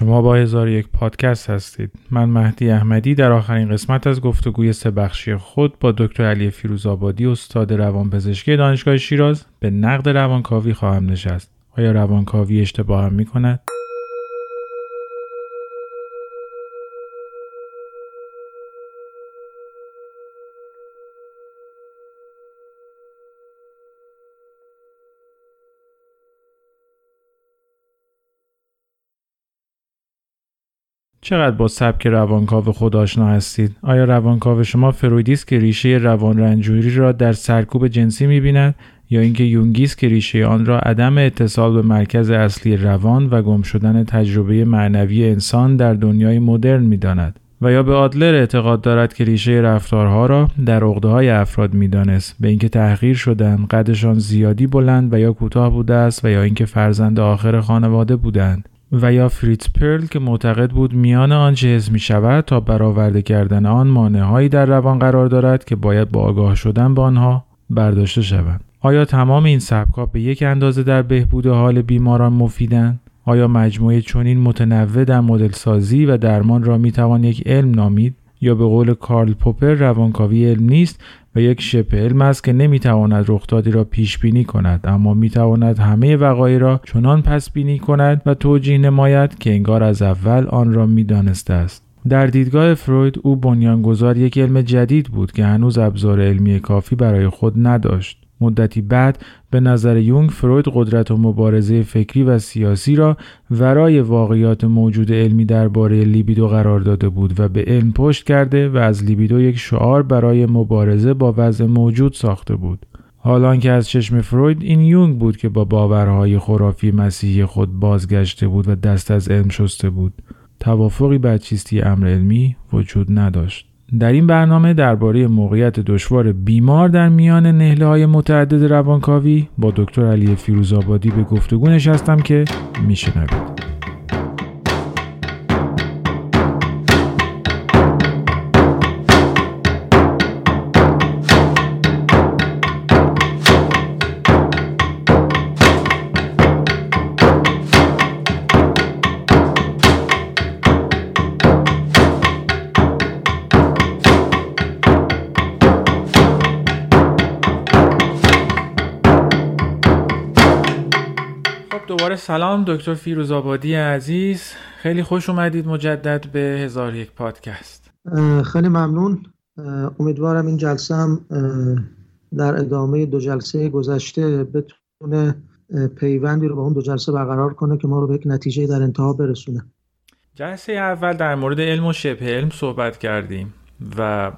شما با هزار یک پادکست هستید من مهدی احمدی در آخرین قسمت از گفتگوی سه بخشی خود با دکتر علی فیروزآبادی استاد روانپزشکی دانشگاه شیراز به نقد روانکاوی خواهم نشست آیا روانکاوی اشتباه هم می کند؟ چقدر با سبک روانکاو خود آشنا هستید؟ آیا روانکاو شما فرویدیست که ریشه روان رنجوری را در سرکوب جنسی می‌بیند یا اینکه یونگیست که ریشه آن را عدم اتصال به مرکز اصلی روان و گم شدن تجربه معنوی انسان در دنیای مدرن می‌داند و یا به آدلر اعتقاد دارد که ریشه رفتارها را در عقده های افراد می‌دانست به اینکه تحقیر شدند قدشان زیادی بلند و یا کوتاه بوده است و یا اینکه فرزند آخر خانواده بودند و یا فریتز پرل که معتقد بود میان آنچه حس می شود تا برآورده کردن آن مانعهایی در روان قرار دارد که باید با آگاه شدن به آنها برداشته شوند. آیا تمام این سبکها به یک اندازه در بهبود حال بیماران مفیدند؟ آیا مجموعه چنین متنوع در مدل سازی و درمان را می توان یک علم نامید؟ یا به قول کارل پوپر روانکاوی علم نیست و یک شبه علم است که نمی‌تواند رخدادی را پیش بینی کند اما می‌تواند همه وقایع را چنان پس بینی کند و توجیه نماید که انگار از اول آن را می‌دانسته است. در دیدگاه فروید او بنیانگذار یک علم جدید بود که هنوز ابزار علمی کافی برای خود نداشت. مدتی بعد به نظر یونگ فروید قدرت و مبارزه فکری و سیاسی را ورای واقعیات موجود علمی درباره لیبیدو قرار داده بود و به علم پشت کرده و از لیبیدو یک شعار برای مبارزه با وضع موجود ساخته بود. حالان که از چشم فروید این یونگ بود که با باورهای خرافی مسیحی خود بازگشته بود و دست از علم شسته بود. توافقی بر چیستی امر علمی وجود نداشت. در این برنامه درباره موقعیت دشوار بیمار در میان نهله های متعدد روانکاوی با دکتر علی فیروزآبادی به گفتگو نشستم که میشنوید. دوباره سلام دکتر فیروز آبادی عزیز. خیلی خوش اومدید مجدد به هزار یک پادکست. خیلی ممنون. امیدوارم این جلسه هم در ادامه دو جلسه گذشته بتونه پیوندی رو با اون دو جلسه برقرار کنه که ما رو به یک نتیجه در انتها برسونه. جلسه اول در مورد علم و شبه علم صحبت کردیم و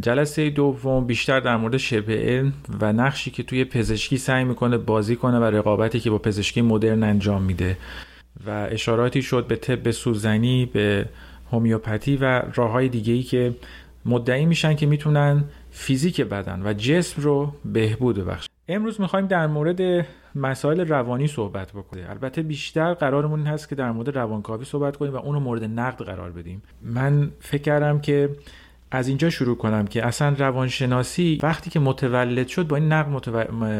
جلسه دوم بیشتر در مورد شبه علم و نقشی که توی پزشکی سعی می‌کنه بازی کنه و رقابتی که با پزشکی مدرن انجام میده. و اشاراتی شد به طب سوزنی به هومیوپاتی و راه های دیگه ای که مدعی میشن که می‌تونن فیزیک بدن و جسم رو بهبود ببخش امروز می‌خوایم در مورد مسائل روانی صحبت بکنیم. البته بیشتر قرارمون این هست که در مورد روانکاوی صحبت کنیم و اونو مورد نقد قرار بدیم. من فکر کردم که از اینجا شروع کنم که اصلا روانشناسی وقتی که متولد شد با این نقد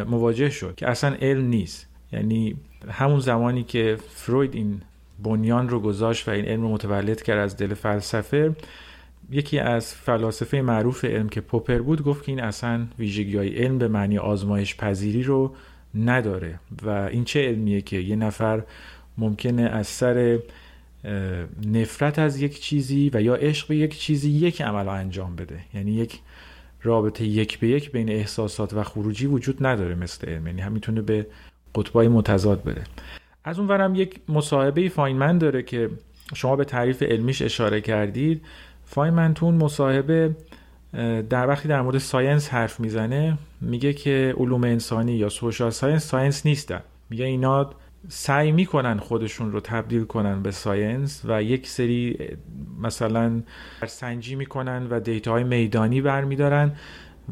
مواجه شد که اصلا علم نیست. یعنی همون زمانی که فروید این بنیان رو گذاشت و این علم رو متولد کرد از دل فلسفه یکی از فلاسفه معروف علم که پوپر بود گفت که این اصلا ویژگی های علم به معنی آزمایش پذیری رو نداره. و این چه علمیه که یه نفر ممکنه از سر نفرت از یک چیزی و یا عشق به یک چیزی یک عمل انجام بده. یعنی یک رابطه یک به یک بین احساسات و خروجی وجود نداره مثل علم. یعنی هم می‌تونه به قطبای متضاد بره. از اون ورم یک مصاحبه فاینمن داره که شما به تعریف علمیش اشاره کردید. فاینمن تو اون مصاحبه در وقتی در مورد science حرف می‌زنه میگه که علوم انسانی یا social science، science نیستن. میگه اینا سعی می‌کنن خودشون رو تبدیل کنن به science و یک سری مثلا سنجی می‌کنن و data های میدانی برمیدارن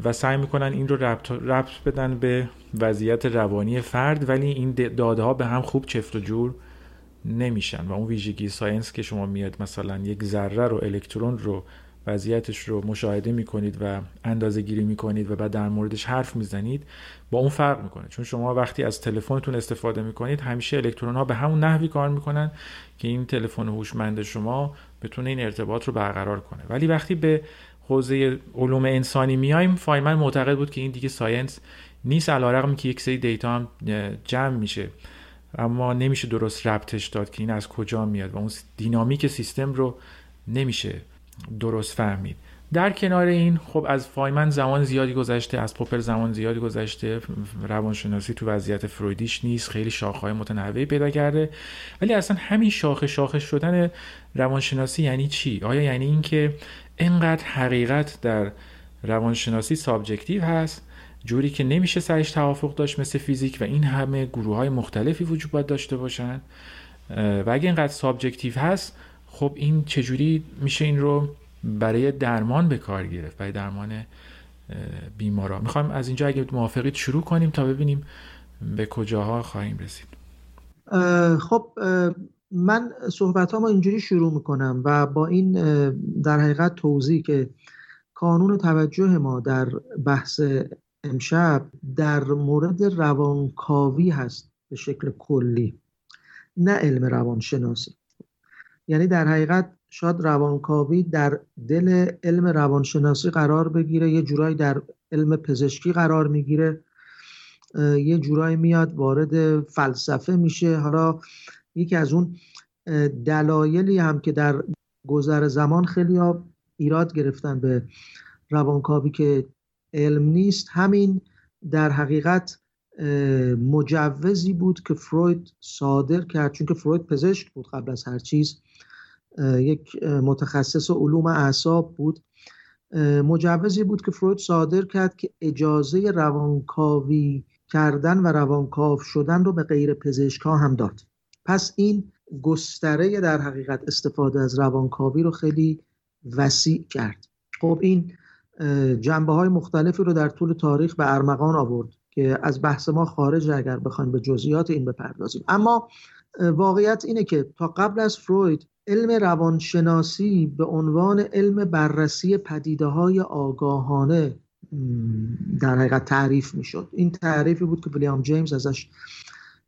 و سعی می‌کنن این رو ربط, ربط بدن به وضعیت روانی فرد ولی این داده ها به هم خوب چفت و جور نمیشن. و اون ویژگی science که شما میاد مثلا یک ذره رو الکترون رو وضعیتش رو مشاهده می‌کنید و اندازه گیری می‌کنید و بعد در موردش حرف می‌زنید با اون فرق می‌کنه. چون شما وقتی از تلفنتون استفاده می‌کنید همیشه الکترون ها به همون نحوی کار می‌کنن که این تلفن هوشمند شما بتونه این ارتباط رو برقرار کنه. ولی وقتی به حوزه علوم انسانی میایم فایمن معتقد بود که این دیگه science نیست. علیرغم که یک سری data هم جمع میشه. اما نمیشه درست ربطش داد که این از کجا میاد و اون دینامیک سیستم رو نمیشه درست فهمید. در کنار این خب از فایمن زمان زیادی گذشته از پوپر زمان زیادی گذشته. روانشناسی تو وضعیت فرویدیش نیست خیلی شاخه‌های متنوعی پیدا کرده. ولی اصلا همین شاخه شاخه شدن روانشناسی یعنی چی؟ آیا یعنی اینکه انقدر حقیقت در روانشناسی subjective هست؟ جوری که نمیشه سرش توافق داشت مثل فیزیک و این همه گروه های مختلفی وجود باید داشته باشن؟ و اگه اینقدر subjective هست خب این چجوری میشه این رو برای درمان به کار گرفت برای درمان بیمارا؟ می‌خوایم از اینجا اگه موافقید شروع کنیم تا ببینیم به کجاها خواهیم رسید. خب من صحبت ما اینجوری شروع می‌کنم و با این در حقیقت توضیح که کانون توجه ما در بحث امشب در مورد روانکاوی هست به شکل کلی نه علم روانشناسی. یعنی در حقیقت شاید روانکاوی در دل علم روانشناسی قرار بگیره یه جورایی در علم پزشکی قرار می‌گیره یه جورایی میاد وارد فلسفه میشه. حالا یکی از اون دلایلی هم که در گذر زمان خیلی ها ایراد گرفتن به روانکاوی که علم نیست همین در حقیقت مجوزی بود که فروید صادر کرد چون که فروید پزشک بود قبل از هر چیز. یک متخصص علوم اعصاب بود. مجوزی بود که فروید صادر کرد که اجازه روانکاوی کردن و روانکاو شدن رو به غیر پزشک ها هم داد. پس این گستره در حقیقت استفاده از روانکاوی رو خیلی وسیع کرد. خب این جنبه های مختلفی رو در طول تاریخ به ارمغان آورد. که از بحث ما خارج اگر بخوایم به جزئیات این بپردازیم. اما واقعیت اینه که تا قبل از فروید علم روانشناسی به عنوان علم بررسی پدیده های آگاهانه در حقیقت تعریف می شد این تعریفی بود که ویلیام جیمز ازش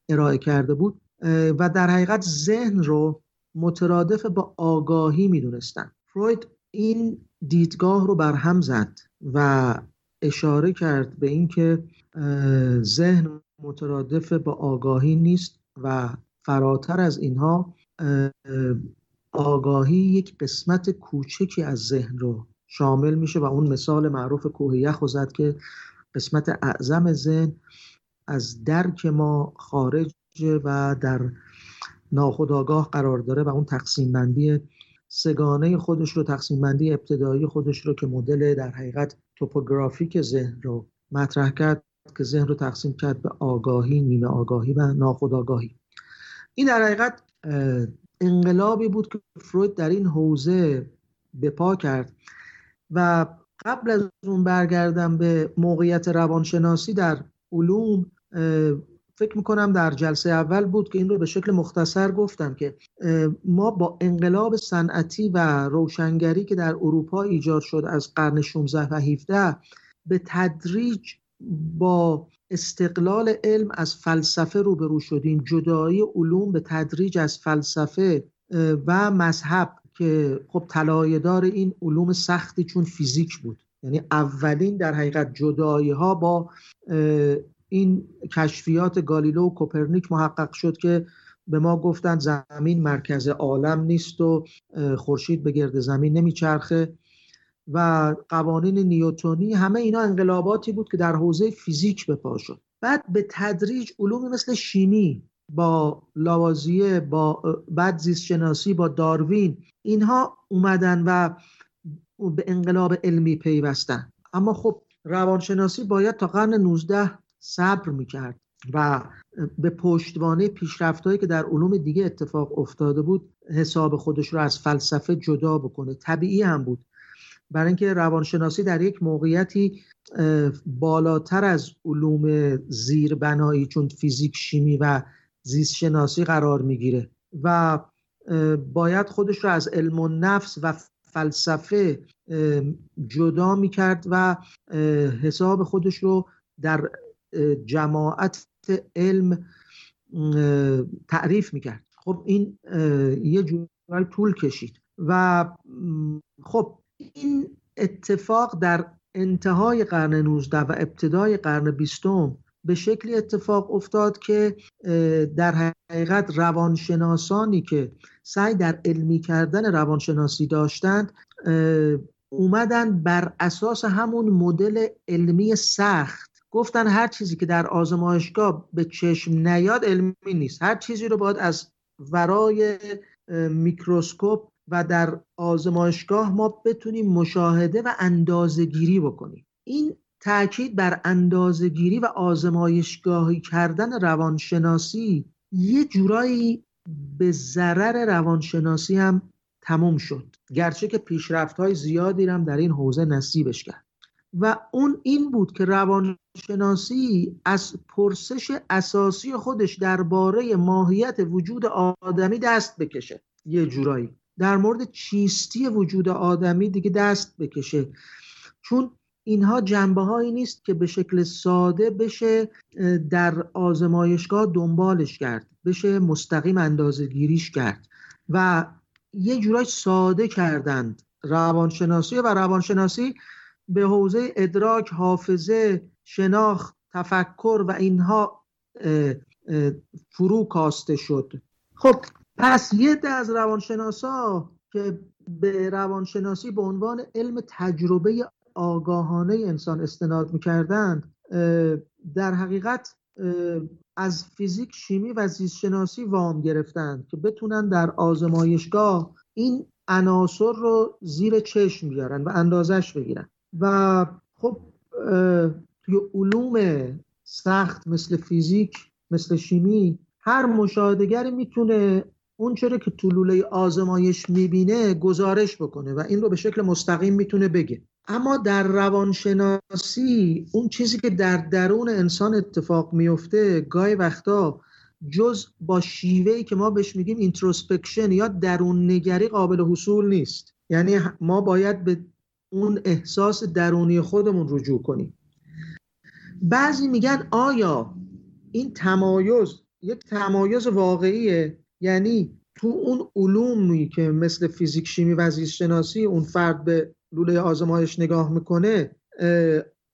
ارائه کرده بود و در حقیقت ذهن رو مترادف با آگاهی می دونستن فروید این دیدگاه رو برهم زد و اشاره کرد به اینکه ذهن مترادف با آگاهی نیست و فراتر از اینها آگاهی یک قسمت کوچکی از ذهن رو شامل میشه و اون مثال معروف کوه یخ زد که قسمت اعظم ذهن از درک ما خارج و در ناخودآگاه قرار داره و اون تقسیم بندی سگانه خودش رو تقسیم بندی ابتدایی خودش رو که مدل در حقیقت توپوگرافیک ذهن رو مطرح کرد. که ذهن رو تقسیم کرد به آگاهی نیمه آگاهی و ناخودآگاهی. این در حقیقت انقلابی بود که فروید در این حوزه به پا کرد و قبل از اون برگردم به موقعیت روانشناسی در علوم فکر می‌کنم در جلسه اول بود که این رو به شکل مختصر گفتم که ما با انقلاب صنعتی و روشنگری که در اروپا ایجاد شد از قرن 16 و 17 به تدریج با استقلال علم از فلسفه روبرو شدیم جدایی علوم به تدریج از فلسفه و مذهب که خب طلایه‌دار این علوم سختی چون فیزیک بود. یعنی اولین در حقیقت جدایی ها با این کشفیات گالیلو و کوپرنیک محقق شد که به ما گفتند زمین مرکز عالم نیست و خورشید به گرد زمین نمیچرخه. و قوانین نیوتونی همه اینا انقلاباتی بود که در حوزه فیزیک به پا شد. بعد به تدریج علومی مثل شیمی با لاوازیه با بعد زیست شناسی با داروین اینها اومدن و به انقلاب علمی پیوستن. اما خب روانشناسی باید تا قرن 19 صبر می‌کرد و به پشتوانه پیشرفتهایی که در علوم دیگه اتفاق افتاده بود حساب خودش رو از فلسفه جدا بکنه. طبیعی هم بود. برای اینکه روانشناسی در یک موقعیتی بالاتر از علوم زیربنایی چون فیزیک شیمی و زیست شناسی قرار می‌گیره و باید خودش رو از علم و نفس و فلسفه جدا می‌کرد و حساب خودش رو در جماعت علم تعریف می‌کرد. خب این یه جورایی طول کشید و خب این اتفاق در انتهای قرن 19 و ابتدای قرن 20 به شکلی اتفاق افتاد که در حقیقت روانشناسانی که سعی در علمی کردن روانشناسی داشتند اومدن بر اساس همون مدل علمی سخت. گفتن هر چیزی که در آزمایشگاه به چشم نیاد علمی نیست. هر چیزی رو باید از ورای میکروسکوپ و در آزمایشگاه ما بتونیم مشاهده و اندازه گیری بکنیم. این تاکید بر اندازهگیری و آزمایشگاهی کردن روانشناسی یه جورایی به ضرر روانشناسی هم تموم شد. گرچه که پیشرفت های زیادی هم در این حوزه نصیبش کرد. و اون این بود که روانشناسی از پرسش اساسی خودش درباره ماهیت وجود آدمی دست بکشه. یه جورایی. در مورد چیستی وجود آدمی دیگه دست بکشه. چون اینها جنبه هایی نیست که به شکل ساده بشه در آزمایشگاه دنبالش کرد بشه مستقیم اندازه گیریش کرد و یه جورای ساده کردند روانشناسی و روانشناسی به حوزه ادراک حافظه شناخت تفکر و اینها فرو کاسته شد. خب پس یه ده از روانشناسا که به روانشناسی به عنوان علم تجربه آگاهانه انسان استناد می‌کردند در حقیقت از فیزیک شیمی و زیستشناسی وام گرفتند که بتونن در آزمایشگاه این عناصر رو زیر چشم بیارن و اندازش بگیرن. و خب توی علوم سخت مثل فیزیک مثل شیمی هر مشاهدگری می‌تونه اون چرا که طولوله آزمایش می‌بینه گزارش بکنه و این رو به شکل مستقیم می‌تونه بگه. اما در روانشناسی اون چیزی که در درون انسان اتفاق میفته گاهی وقتا جز با شیوه‌ای که ما بهش میگیم introspection یا درون نگری قابل حصول نیست. یعنی ما باید به اون احساس درونی خودمون رجوع کنیم. بعضی میگن آیا این تمایز یک تمایز واقعیه؟ یعنی تو اون علومی که مثل فیزیک شیمی و زیست‌شناسی اون فرد به لوله آزمایش نگاه می‌کنه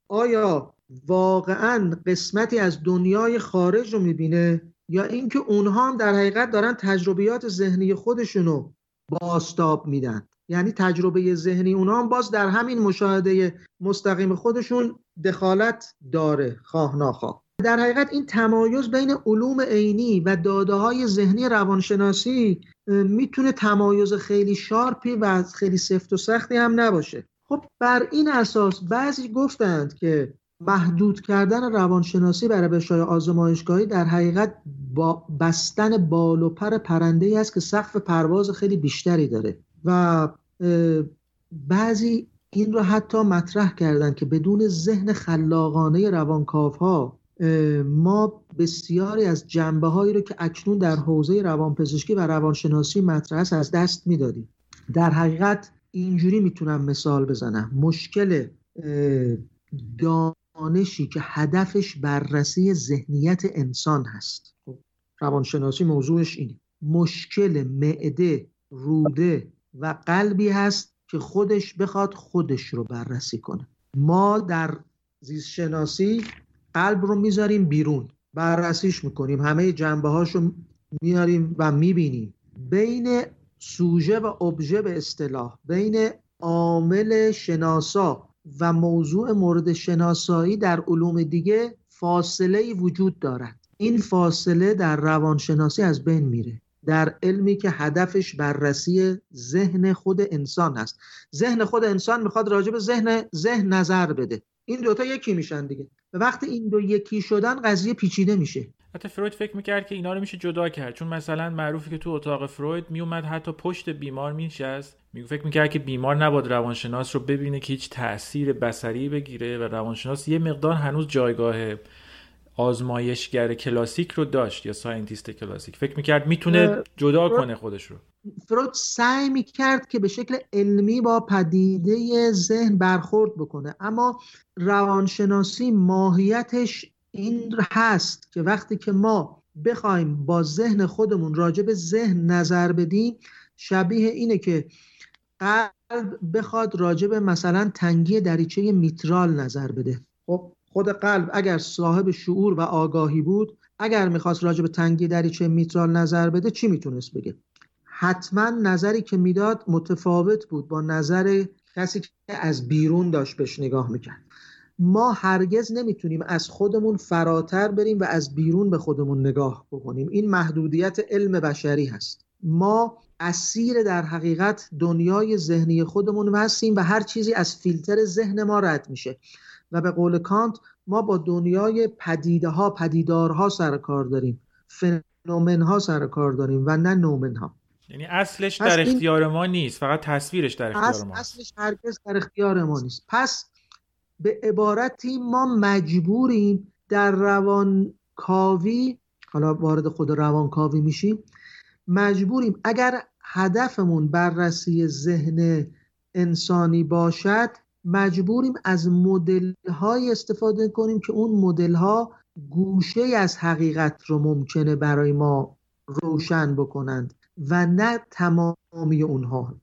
آیا واقعا قسمتی از دنیای خارج رو می‌بینه؟ یا اینکه اونها هم در حقیقت دارن تجربیات ذهنی خودشونو باستاب میدن. یعنی تجربه ذهنی اونها هم باز در همین مشاهده مستقیم خودشون دخالت داره خواه ناخواه. در حقیقت این تمایز بین علوم عینی و داده های ذهنی روانشناسی می‌تونه تمایز خیلی شارپی و خیلی سفت و سختی هم نباشه. خب بر این اساس بعضی گفتند که محدود کردن روانشناسی برای روش آزمایشگاهی در حقیقت با بستن بال و پر پرنده ای است که سقف پرواز خیلی بیشتری داره. و بعضی این رو حتی مطرح کردند که بدون ذهن خلاقانه روانکاف ها ما بسیاری از جنبه هایی رو که اکنون در حوزه روانپزشکی و روانشناسی مطرح است از دست می‌دادیم. در حقیقت اینجوری می‌تونم مثال بزنم. مشکل دانشی که هدفش بررسی ذهنیت انسان هست. خب، روانشناسی موضوعش اینه. مشکل معده روده و قلبی هست که خودش بخواد خودش رو بررسی کنه. ما در زیست شناسی قلب رو می‌ذاریم بیرون بررسیش می‌کنیم همه جنبه هاشو میاریم و می‌بینیم. بین سوژه و ابژه به اصطلاح بین عامل شناسا و موضوع مورد شناسایی در علوم دیگه فاصله وجود دارد. این فاصله در روانشناسی از بین میره. در علمی که هدفش بررسی ذهن خود انسان هست ذهن خود انسان می‌خواد راجع به ذهن ذهن نظر بده. این دوتا یکی میشن دیگه. و وقتی این دو یکی شدن قضیه پیچیده میشه. حتی فروید فکر می‌کرد که اینا رو میشه جدا کرد. چون مثلا معروفی که تو اتاق فروید میومد حتی پشت بیمار مینشست. می فکر می‌کرد که بیمار نباد روانشناس رو ببینه که هیچ تاثیر بسری بگیره و روانشناس یه مقدار هنوز جایگاه آزمایشگر کلاسیک رو داشت یا scientist کلاسیک. فکر می‌کرد می‌تونه جدا کنه خودش رو. فروید سعی می کرد که به شکل علمی با پدیده ذهن برخورد بکنه اما روانشناسی ماهیتش این هست که وقتی که ما بخوایم با ذهن خودمون راجع به ذهن نظر بدیم شبیه اینه که قلب بخواد راجع به مثلا تنگی دریچه میترال نظر بده. خب خود قلب اگر صاحب شعور و آگاهی بود اگر می‌خواست راجع به تنگی دریچه میترال نظر بده چی می‌تونست بگه؟ حتما نظری که می‌داد متفاوت بود با نظر کسی که از بیرون داشت بهش نگاه می‌کرد. ما هرگز نمی‌تونیم از خودمون فراتر بریم و از بیرون به خودمون نگاه بکنیم. این محدودیت علم بشری هست. ما اسیر در حقیقت دنیای ذهنی خودمون هستیم و هر چیزی از فیلتر ذهن ما رد میشه. و به قول کانت ما با دنیای پدیده ها پدیدارها سر کار داریم. فنومن ها سر کار داریم و نه نومن ها یعنی اصلش در اختیار ما نیست فقط تصویرش در اختیار ما. اصلش هرگز در اختیار ما نیست. پس به عبارتی ما مجبوریم در روانکاوی حالا وارد خود روانکاوی میشیم مجبوریم اگر هدفمون بررسی ذهن انسانی باشد مجبوریم از مدل های استفاده کنیم که اون مدل ها گوشه از حقیقت رو ممکنه برای ما روشن بکنند. و نه تمامی اونها.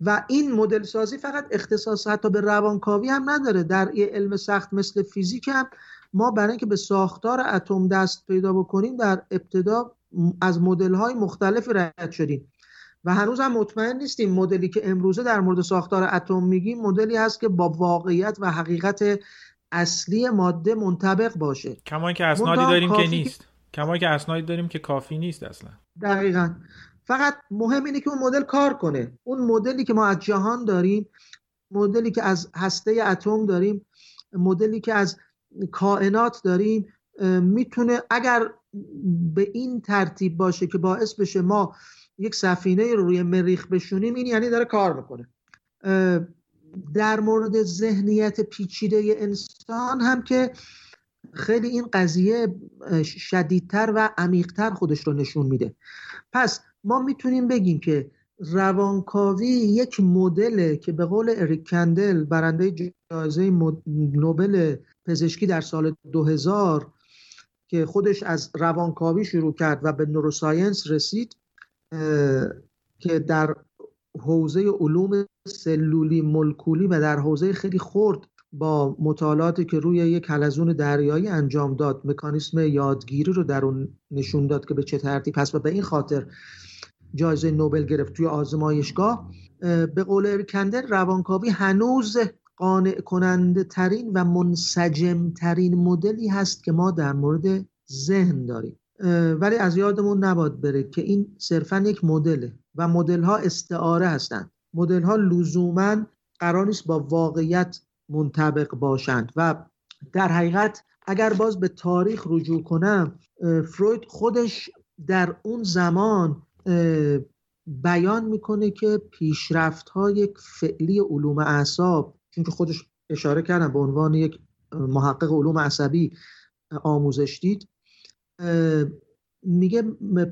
و این مدل سازی فقط اختصاص حتی به روانکاوی هم نداره. در یه علم سخت مثل فیزیک هم ما برای اینکه به ساختار اتم دست پیدا بکنیم در ابتدا از مدل های مختلفی رد شدیم. و هنوز هم مطمئن نیستیم مدلی که امروزه در مورد ساختار اتم میگیم مدلی هست که با واقعیت و حقیقت اصلی ماده منطبق باشه. کما که اسنادی داریم که نیست. کما که اسنادی داریم که کافی نیست اصلا. دقیقا. فقط مهم اینه که اون مدل کار کنه. اون مدلی که ما از جهان داریم مدلی که از هسته اتم داریم مدلی که از کائنات داریم می‌تونه اگر به این ترتیب باشه که باعث بشه ما یک سفینه رو روی مریخ بشونیم این یعنی داره کار می‌کنه. در مورد ذهنیت پیچیده انسان هم که خیلی این قضیه شدیدتر و عمیقتر خودش رو نشون میده. پس ما می‌تونیم بگیم که روانکاوی یک مدله که به قول اریک کندل برنده جایزه نوبل پزشکی در سال 2000 که خودش از روانکاوی شروع کرد و به نوروساینس رسید که در حوزه علوم سلولی ملکولی و در حوزه خیلی خرد با مطالعاتی که روی یک حلزون دریایی انجام داد مکانیسم یادگیری رو در اون نشون داد که به چه ترتیب هست و به این خاطر جایزه نوبل گرفت توی آزمایشگاه. به قول کندر روانکاوی هنوز قانع کننده ترین و منسجم ترین مدلی هست که ما در مورد ذهن داریم. ولی از یادمون نباد بره که این صرفا یک مدله و مدل ها استعاره هستند. مدل ها لزوما قرار نیست با واقعیت منطبق باشند و در حقیقت اگر باز به تاریخ رجوع کنم فروید خودش در اون زمان بیان می‌کنه که پیشرفت های فعلی علوم اعصاب چون که خودش اشاره کردم به عنوان یک محقق علوم عصبی آموزش دید میگه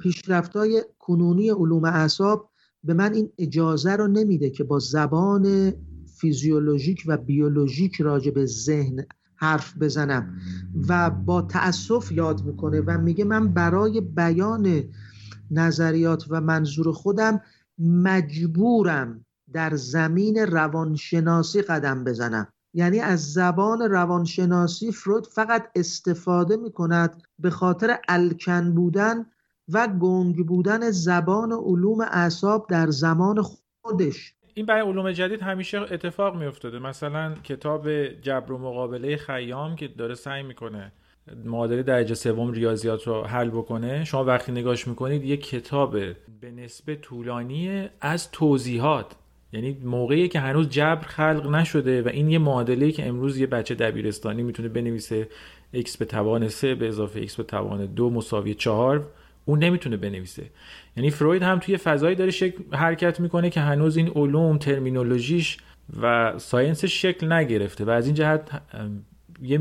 پیشرفت های کنونی علوم اعصاب به من این اجازه رو نمیده که با زبان فیزیولوژیک و بیولوژیک راجع به ذهن حرف بزنم و با تأسف یاد می‌کنه و میگه من برای بیان نظریات و منظور خودم مجبورم در زمین روانشناسی قدم بزنم. یعنی از زبان روانشناسی فروید فقط استفاده می کند به خاطر الکن بودن و گنگ بودن زبان علوم اعصاب در زمان خودش. این برای علوم جدید همیشه اتفاق می افتاده مثلا کتاب جبر و مقابله خیام که داره سعی می‌کنه معادله درجه سوم ریاضیات رو حل بکنه شما وقتی نگاش می‌کنید یک کتاب به نسبه طولانی از توضیحات یعنی موقعی که هنوز جبر خلق نشده و این یه معادله که امروز یه بچه دبیرستانی می‌تونه بنویسه x به توان 3 به اضافه x به توان 2 مساوی 4 اون نمی‌تونه بنویسه. یعنی فروید هم توی فضایی داره شکل حرکت می‌کنه که هنوز این علوم ترمینولوژیش و ساینسش شکل نگرفته و از این جهت یه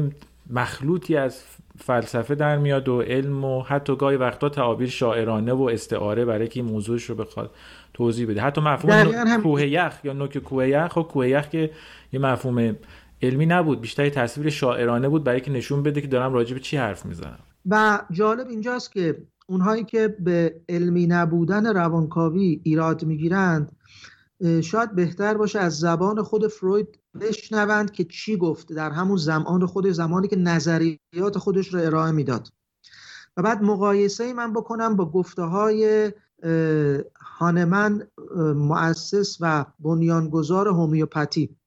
مخلوطی از فلسفه در میاد و علم و حتی گاهی وقتا تعابیر شاعرانه و استعاره برای که این موضوعش رو بخواد توضیح بده. حتی مفهوم هم... کوه یخ یا نوک کوه یخ و کوه یخ که یه مفهوم علمی نبود بیشتر تصویر شاعرانه بود برای که نشون بده که دارم راجع به چی حرف می‌زنم. و جالب اینجاست که اونهایی که به علمی نبودن روانکاوی ایراد می‌گیرند شاید بهتر باشه از زبان خود فروید بشنوند که چی گفت در همون زمان خود زمانی که نظریات خودش رو ارائه می‌داد. و بعد مقایسه من بکنم با گفته های هانمن مؤسس و بنیانگذار هومیوپاتی.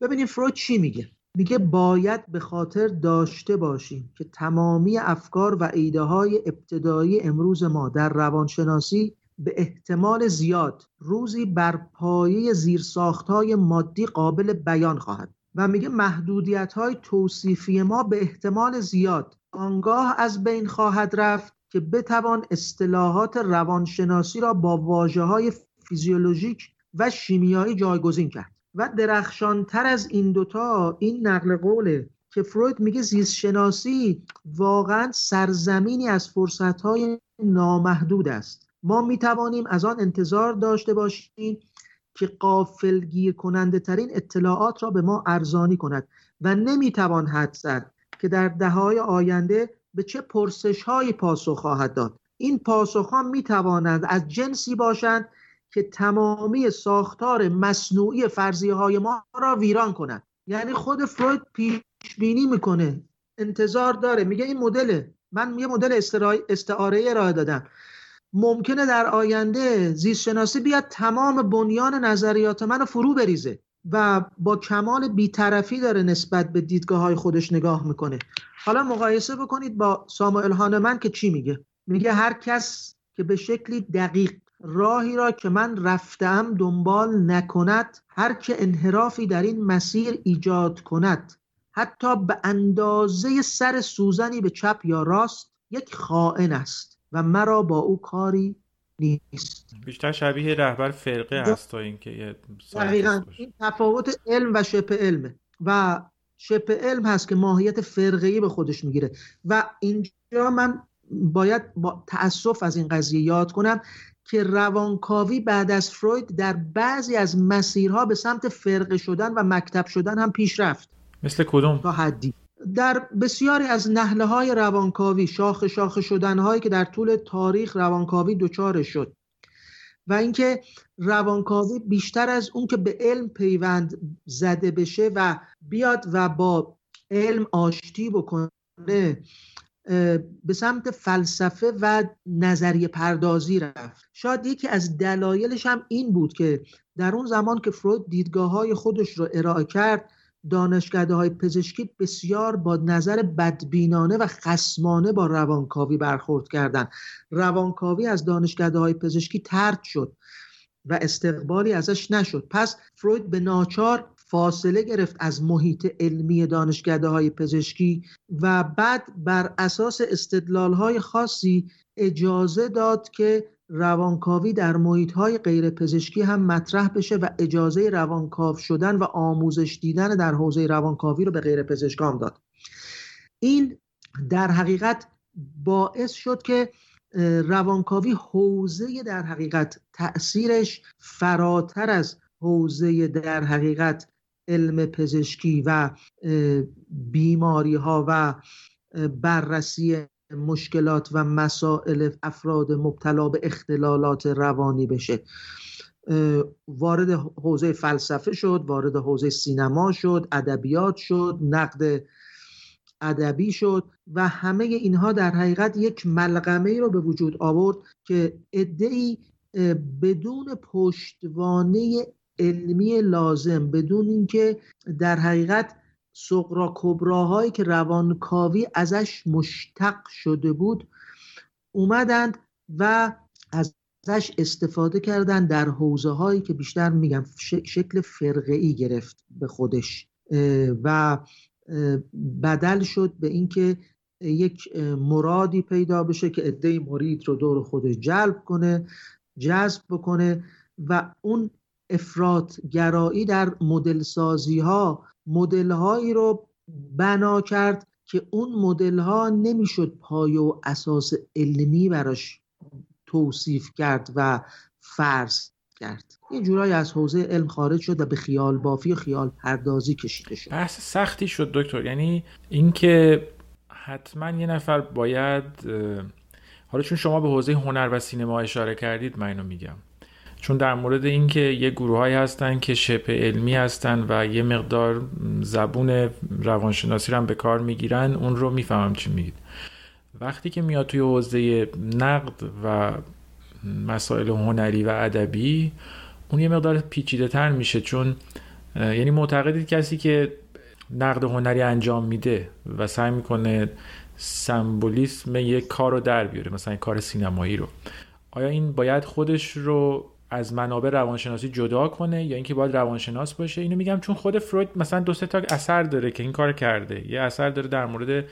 ببینیم فروید چی میگه. میگه باید به خاطر داشته باشیم که تمامی افکار و ایده های ابتدایی امروز ما در روانشناسی به احتمال زیاد روزی بر پایه زیرساخت های مادی قابل بیان خواهد و میگه محدودیت های توصیفی ما به احتمال زیاد آنگاه از بین خواهد رفت که بتوان اصطلاحات روانشناسی را با واجه های فیزیولوژیک و شیمیایی جایگزین کرد. و درخشانتر از این دوتا این نقل قوله که فروید میگه زیست شناسی واقعا سرزمینی از فرصتهای نامحدود است. ما می‌توانیم از آن انتظار داشته باشیم که قافل گیر کننده ترین اطلاعات را به ما ارزانی کند و نمی‌توان حد زد که در دههای آینده به چه پرسش های پاسخ خواهد داد. این پاسخ ها می توانند از جنسی باشند که تمامی ساختار مصنوعی فرضیه های ما را ویران کنند یعنی خود فروید پیش بینی می‌کنه انتظار داره میگه این مدل من یه مدل استعاره ارائه دادم. ممکنه در آینده زیست شناسی بیاد تمام بنیان نظریات من فرو بریزه و با کمال بیطرفی داره نسبت به دیدگاه های خودش نگاه می‌کنه. حالا مقایسه بکنید با ساموئل هانمن که چی میگه؟ میگه هر کس که به شکلی دقیق راهی را که من رفتم دنبال نکند هر که انحرافی در این مسیر ایجاد کند حتی به اندازه سر سوزنی به چپ یا راست یک خائن است. و مرا با او کاری نیست. بیشتر شبیه رهبر فرقه هست تا اینکه یه دقیقا. این تفاوت علم و شبه علمه. و شبه علم هست که ماهیت فرقه‌ای به خودش می‌گیره. و اینجا من باید با تأسف از این قضیه یاد کنم که روانکاوی بعد از فروید در بعضی از مسیرها به سمت فرقه شدن و مکتب شدن هم پیش رفت. مثل کدوم؟ تا حدی. در بسیاری از نهله های روانکاوی شاخ شاخ شدن هایی که در طول تاریخ روانکاوی دچار شد و اینکه روانکاوی بیشتر از اون که به علم پیوند زده بشه و بیاد و با علم آشتی بکنه به سمت فلسفه و نظریه پردازی رفت. شاید یکی از دلایلش هم این بود که در اون زمان که فروید دیدگاه های خودش رو ارائه کرد دانشکده های پزشکی بسیار با نظر بدبینانه و خسمانه با روانکاوی برخورد کردند. روانکاوی از دانشکده های پزشکی ترد شد و استقبالی ازش نشد. پس فروید به ناچار فاصله گرفت از محیط علمی دانشکده های پزشکی و بعد بر اساس استدلال های خاصی اجازه داد که روانکاوی در محیط های غیر پزشکی هم مطرح بشه و اجازه روانکاو شدن و آموزش دیدن در حوزه روانکاوی رو به غیر پزشکان داد. این در حقیقت باعث شد که روانکاوی حوزه در حقیقت تأثیرش فراتر از حوزه در حقیقت علم پزشکی و بیماری ها و بررسی مشکلات و مسائل افراد مبتلا به اختلالات روانی بشه. وارد حوزه فلسفه شد وارد حوزه سینما شد ادبیات شد نقد ادبی شد و همه اینها در حقیقت یک ملغمه ای رو به وجود آورد که ادعی بدون پشتوانه علمی لازم بدون اینکه در حقیقت سقرا کبراهایی که روانکاوی ازش مشتق شده بود اومدند و ازش استفاده کردن در حوزه هایی که بیشتر میگم شکل فرقه ای گرفت به خودش و بدل شد به اینکه یک مرادی پیدا بشه که عده مرید رو دور خودش جلب کنه جذب بکنه و اون افراد گرایی در مدل سازی ها مدل هایی رو بنا کرد که اون مدل ها نمی‌شد پای و اساس علمی براش توصیف کرد و فرض کرد. این جورایی از حوزه علم خارج شد و به خیال بافی و خیال پردازی کشیده شد. بحث سختی شد دکتر. یعنی اینکه حتما یه نفر باید حالا چون شما به حوزه هنر و سینما اشاره کردید من اینو میگم. چون در مورد اینکه یه گروههایی هستن که شبه علمی هستن و یه مقدار زبون روانشناسی رو هم به کار می‌گیرن اون رو می‌فهمم چی میگید. وقتی که میاد توی حوزه نقد و مسائل هنری و ادبی اون یه مقدار پیچیده تر میشه چون یعنی معتقدید کسی که نقد هنری انجام میده و سعی می‌کنه سمبولیسم یک کار رو در بیاره مثلا کار سینمایی رو. آیا این باید خودش رو از منابع روانشناسی جدا کنه یا اینکه باید روانشناس باشه. اینو میگم چون خود فروید مثلا دو سه تا اثر داره که این کار کرده. یه اثر داره در مورد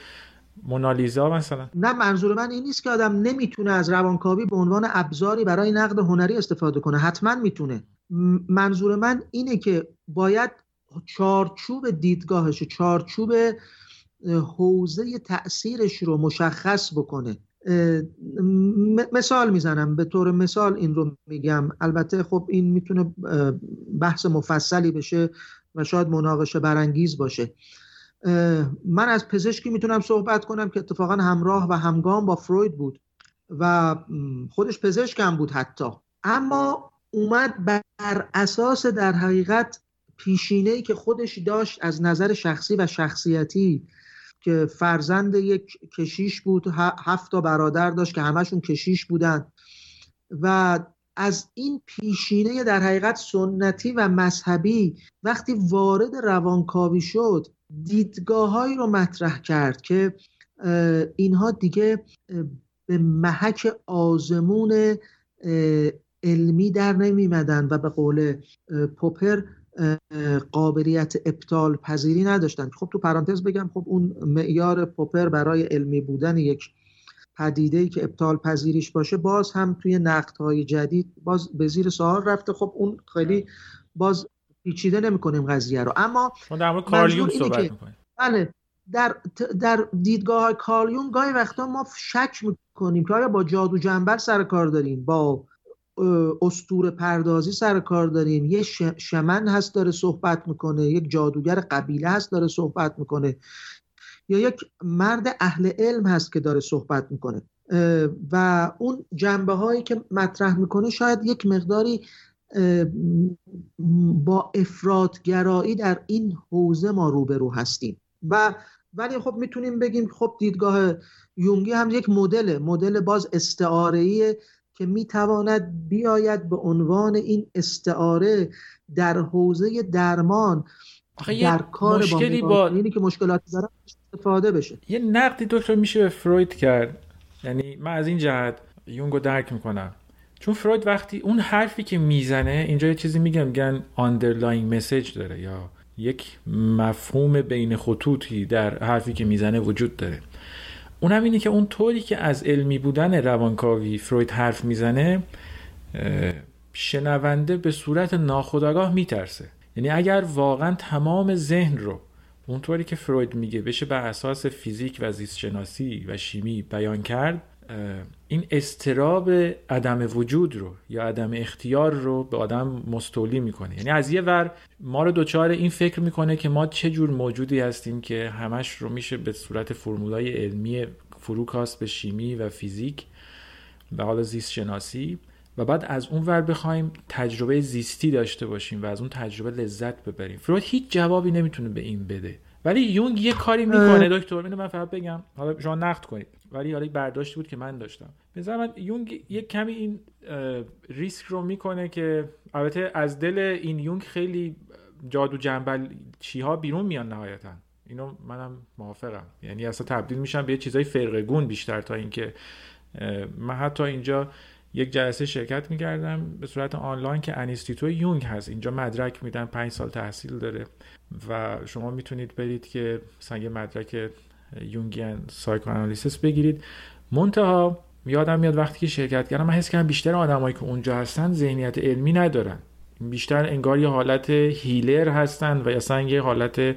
مونالیزا مثلا. نه منظور من این نیست که آدم نمی‌تونه از روانکاوی به عنوان ابزاری برای نقد هنری استفاده کنه. حتما می‌تونه. منظور من اینه که باید چارچوب دیدگاهش چارچوب حوزه تاثیرش رو مشخص بکنه. مثال می‌زنم به طور مثال این رو میگم. البته خب این می‌تونه بحث مفصلی بشه و شاید مناقشه برانگیز باشه. من از پزشکی می‌تونم صحبت کنم که اتفاقا همراه و همگام با فروید بود و خودش پزشکم بود حتی. اما اومد بر اساس در حقیقت پیشینه که خودش داشت از نظر شخصی و شخصیتی که فرزند یک کشیش بود هفت تا برادر داشت که همشون کشیش بودن. و از این پیشینه در حقیقت سنتی و مذهبی وقتی وارد روانکاوی شد دیدگاههایی رو مطرح کرد که اینها دیگه به محک آزمون علمی در نمیمدن و به قول پوپر قابلیت ابطال پذیری نداشتن. خب تو پرانتز بگم خب اون معیار پوپر برای علمی بودن یک پدیده که ابطال پذیریش باشه باز هم توی های جدید باز به زیر سوال رفته. خب اون خیلی باز پیچیده نمی‌کنیم قضیه رو. اما در مورد کارلیوم صحبت بله در در دیدگاه های کارلیوم گاهی وقتا ما شک می‌کنیم که آیا با جادو جنبل سر کار داریم با استور پردازی سر کار داریم. یه شمن هست داره صحبت می‌کنه یک جادوگر قبیله هست داره صحبت می‌کنه. یا یک مرد اهل علم هست که داره صحبت می‌کنه. و اون جنبه هایی که مطرح می‌کنه شاید یک مقداری با افرادگرایی در این حوزه ما روبرو هستیم. و ولی خب می‌تونیم بگیم خب دیدگاه یونگی هم یک مدل مدل باز استعاره که می‌تواند بیاید به عنوان این استعاره در حوزه درمان در کار مشکلی با, با... که مشکلاتی داره استفاده بشه. یه نقدی دکتر میشه به فروید کرد. یعنی من از این جهت یونگو درک می‌کنم. چون فروید وقتی اون حرفی که می‌زنه اینجا یه چیزی میگم میگن underlying message داره یا یک مفهوم بین خطوطی در حرفی که می‌زنه وجود داره. اونم اینه که اون طوری که از علمی بودن روانکاوی فروید حرف می‌زنه شنونده به صورت ناخودآگاه میترسه. یعنی اگر واقعا تمام ذهن رو اونطوری که فروید میگه بشه بر اساس فیزیک و زیست شناسی و شیمی بیان کرد این استراب عدم وجود رو یا عدم اختیار رو به آدم مستولی می‌کنه. یعنی از یه ور ما رو دوچار این فکر می‌کنه که ما چه جور موجودی هستیم که همش رو میشه به صورت فرمولای علمی فروکاست به شیمی و فیزیک و حالا زیست شناسی و بعد از اون ور بخوایم تجربه زیستی داشته باشیم و از اون تجربه لذت ببریم. فروید هیچ جوابی نمی‌تونه به این بده. ولی یونگ یه کاری می‌کنه. دکتر اینو من فقط بگم. حالا شما نقد کنید. ولی حالا برداشتی بود که من داشتم. مثلا من یونگ یه کمی این ریسک رو می‌کنه که البته از دل این یونگ خیلی جادو جنبل چیها بیرون میان نهایتا. اینو منم موافقم. یعنی اصلا تبدیل میشن به چیزای فرقه گون بیشتر تا اینکه من حتی اینجا یک جلسه شرکت می‌کردم به صورت آنلاین که انیستیتو یونگ هست. اینجا مدرک میدن پنج سال تحصیل داره و شما می‌تونید برید که یه مدرک یونگیان سایکوانالیسیس بگیرید. منتها یادم میاد وقتی که شرکت کردم من حس کردم بیشتر آدمایی که اونجا هستن ذهنیت علمی ندارن. بیشتر انگار یه حالت هیلر هستن و اصلا یه حالت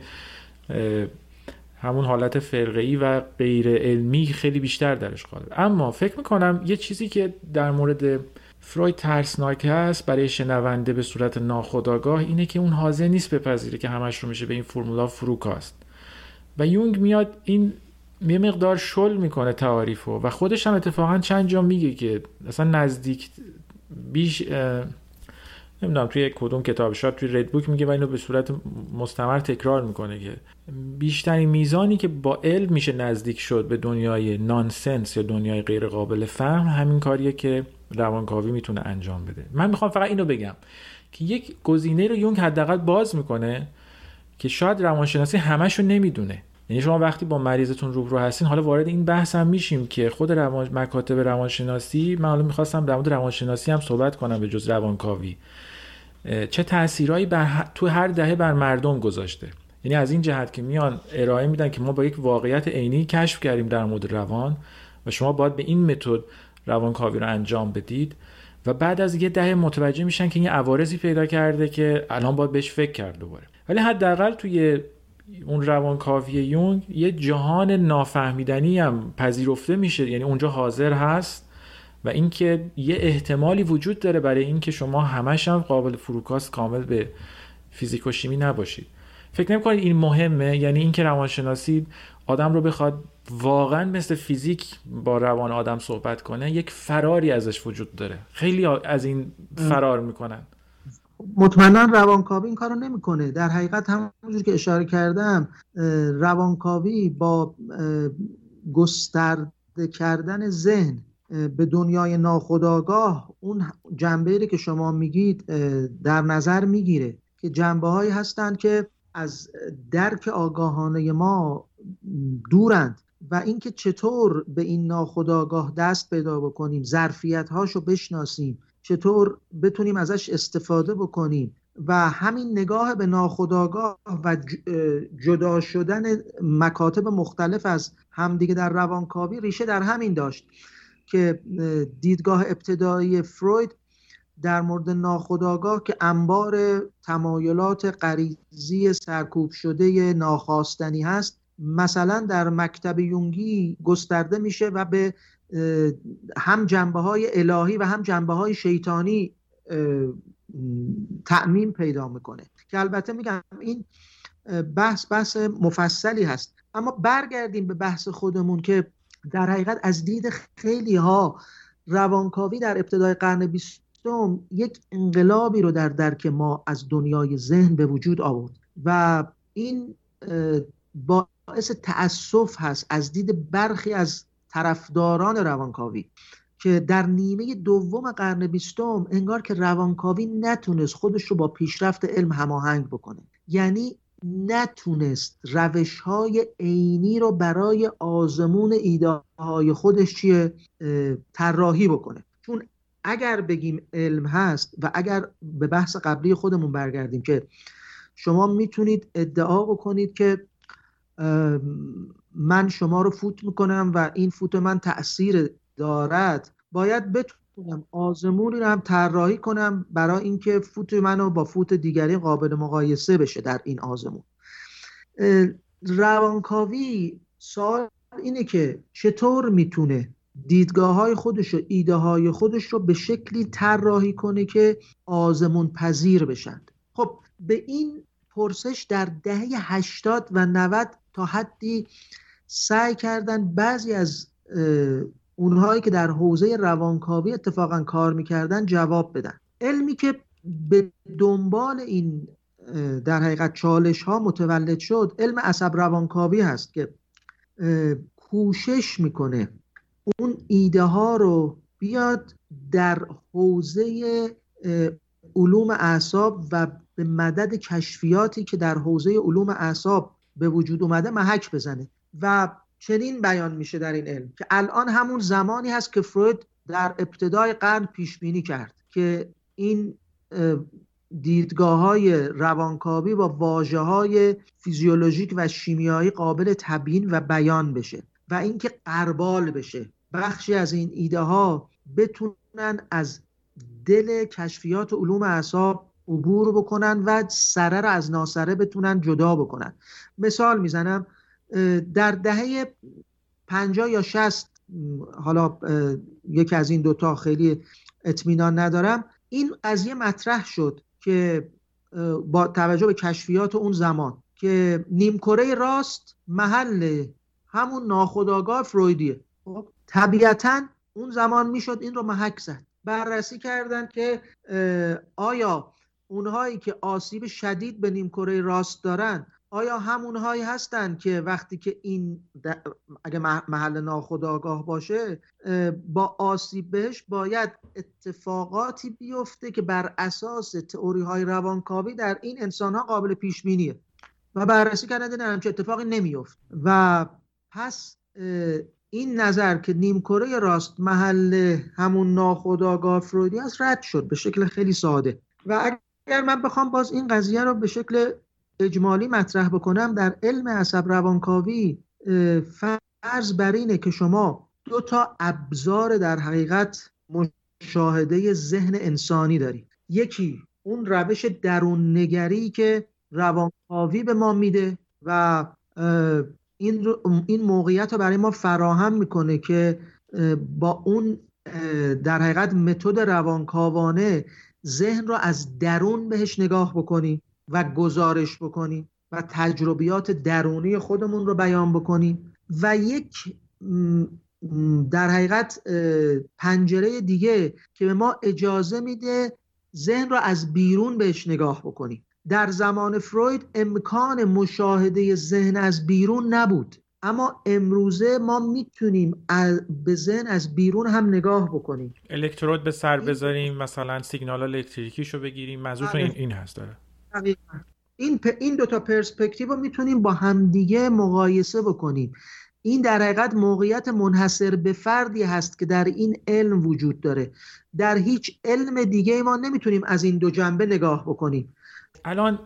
همون حالت فرقه و غیر علمی خیلی بیشتر درش قالب اما فکر می‌کنم یه چیزی که در مورد فروید ترسناک هست برای شنونده به صورت ناخودآگاه اینه که اون حاضر نیست بپذیره که همش رو میشه به این فرمولا فروکاست. و یونگ میاد این یه مقدار شل می‌کنه تعاریفو و خودش هم اتفاقا چند جا میگه که اصلا نزدیک بیش نمی‌دونم توی کدوم کتاب شاید توی رد بوک میگه و اینو به صورت مستمر تکرار می‌کنه که بیشترین میزانی که با علم میشه نزدیک شد به دنیای نانسنس یا دنیای غیر قابل فهم همین کاریه که روانکاوی می‌تونه انجام بده. من می‌خوام فقط اینو بگم که یک گزینه رو یونگ حداقل باز می‌کنه که شاید روانشناسی همش رو نمی‌دونه. یعنی شما وقتی با مریضتون روبرو هستین حالا وارد این بحث هم میشیم که خود روان مکاتب روانشناسی من حالا می‌خواستم در مورد روانشناسی هم صحبت کنم به جز روانکاوی. چه تاثیرایی بر تو هر دهه بر مردم گذاشته؟ یعنی از این جهت که میان ارائه میدن که ما با یک واقعیت عینی کشف کردیم در مورد روان و شما باید به این متد روانکاوی رو انجام بدید و بعد از یه دهه متوجه میشن که این عوارضی پیدا کرده که الان باید بهش فکر کرد دوباره. ولی حداقل توی اون روانکاوی یونگ یه جهان نافهمیدنی هم پذیرفته میشه. یعنی اونجا حاضر هست و اینکه یه احتمالی وجود داره برای اینکه شما همش هم قابل فروکاست کامل به فیزیک و شیمی نباشید. فکر نمی این مهمه؟ یعنی اینکه روانشناسی آدم رو بخواد واقعا مثل فیزیک با روان آدم صحبت کنه یک فراری ازش وجود داره. خیلی از این فرار می‌کنن. مطمئنا روانکاوی این کارو نمی‌کنه. در حقیقت همونجور که اشاره کردم روانکاوی با گسترده کردن ذهن به دنیای ناخودآگاه اون جنبه که شما میگید در نظر می‌گیره که جنبه هایی هستند که از درک آگاهانه ما دورند و اینکه چطور به این ناخودآگاه دست پیدا بکنیم ظرفیت هاشو بشناسیم. چطور بتونیم ازش استفاده بکنیم و همین نگاه به ناخودآگاه و جدا شدن مکاتب مختلف از همدیگه در روانکاوی ریشه در همین داشت که دیدگاه ابتدایی فروید در مورد ناخودآگاه که انبار تمایلات غریزی سرکوب شده ناخواستنی هست مثلا در مکتب یونگی گسترده میشه و به هم جنبه های الهی و هم جنبه های شیطانی تعمیم پیدا می‌کنه. که البته میگم این بحث بحث مفصلی هست. اما برگردیم به بحث خودمون که در حقیقت از دید خیلی ها روانکاوی در ابتدای قرن بیستم یک انقلابی رو در درک ما از دنیای ذهن به وجود آورد. و این باعث تأسف هست از دید برخی از طرفداران روانکاوی که در نیمه دوم قرن بیستم انگار که روانکاوی نتونست خودش رو با پیشرفت علم هماهنگ بکنه. یعنی نتونست روش های عینی رو برای آزمون ایده های خودش چیه؟ طراحی بکنه. چون اگر بگیم علم هست و اگر به بحث قبلی خودمون برگردیم که شما می‌تونید ادعا بکنید که من شما رو فوت می‌کنم و این فوت من تاثیر دارد باید بتونم آزمونی رو هم طراحی کنم برای اینکه فوت منو با فوت دیگری قابل مقایسه بشه در این آزمون. روانکاوی سوال اینه که چطور می‌تونه دیدگاه های خودش و ایده های خودش رو به شکلی طراحی کنه که آزمون پذیر بشند؟ خب به این پرسش در دهه 80 و 90 تا حدی سعی کردن بعضی از اونهایی که در حوزه روانکاوی اتفاقا کار می‌کردن جواب بدن. علمی که به دنبال این در حقیقت چالش ها متولد شد علم عصب روانکاوی هست که کوشش می‌کنه اون ایده ها رو بیاد در حوزه علوم اعصاب و به مدد کشفیاتی که در حوزه علوم اعصاب به وجود اومده محک بزنه. و چنین بیان میشه در این علم که الان همون زمانی هست که فروید در ابتدای قرن پیش بینی کرد که این دیدگاه های روانکاوی با واجه های فیزیولوژیک و شیمیایی قابل تبیین و بیان بشه و اینکه قربال بشه. بخشی از این ایده ها بتونن از دل کشفیات علوم اعصاب عبور بکنن و سره را از ناسره بتونن جدا بکنن. مثال می‌زنم در دهه 50 یا 60 حالا یکی از این دوتا خیلی اطمینان ندارم این قضیه مطرح شد که با توجه به کشفیات اون زمان که نیمکره راست محل همون ناخودآگاه فرویدیه. خب، طبیعتا اون زمان می‌شد این رو محک زد. بررسی کردن که آیا اونهایی که آسیب شدید به نیمکره راست دارن آیا همونهایی هستند که وقتی که این اگه محل ناخودآگاه باشه با آسیب بهش باید اتفاقاتی بیفته که بر اساس تئوری های روانکاوی در این انسان ها قابل پیش بینیه و بررسی کردن دیدن همچه اتفاقی نمیفت و پس این نظر که نیمکره راست محل همون ناخودآگاه فرویدی است رد شد. به شکل خیلی ساده. و اگر من بخوام باز این قضیه رو به شکل اجمالی مطرح بکنم در علم عصب روانکاوی فرض بر اینه که شما دو تا ابزار در حقیقت مشاهده ذهن انسانی دارید. یکی اون روش درون نگری که روانکاوی به ما میده و این, این موقعیت رو برای ما فراهم می‌کنه که با اون در حقیقت متد روانکاوانه ذهن رو از درون بهش نگاه بکنیم و گزارش بکنیم و تجربیات درونی خودمون رو بیان بکنیم و یک در حقیقت پنجره دیگه که به ما اجازه میده ذهن رو از بیرون بهش نگاه بکنیم در زمان فروید امکان مشاهده ذهن از بیرون نبود. اما امروزه ما می‌تونیم به ذهن از بیرون هم نگاه بکنیم. الکترود به سر بذاریم مثلا سیگنال الکتریکیشو بگیریم منظور این این هست داره. این این دو تا پرسپکتیو رو می‌تونیم با همدیگه مقایسه بکنیم. این در حقیقت موقعیت منحصر به فردی هست که در این علم وجود داره. در هیچ علم دیگه ما نمی‌تونیم از این دو جنبه نگاه بکنیم. الان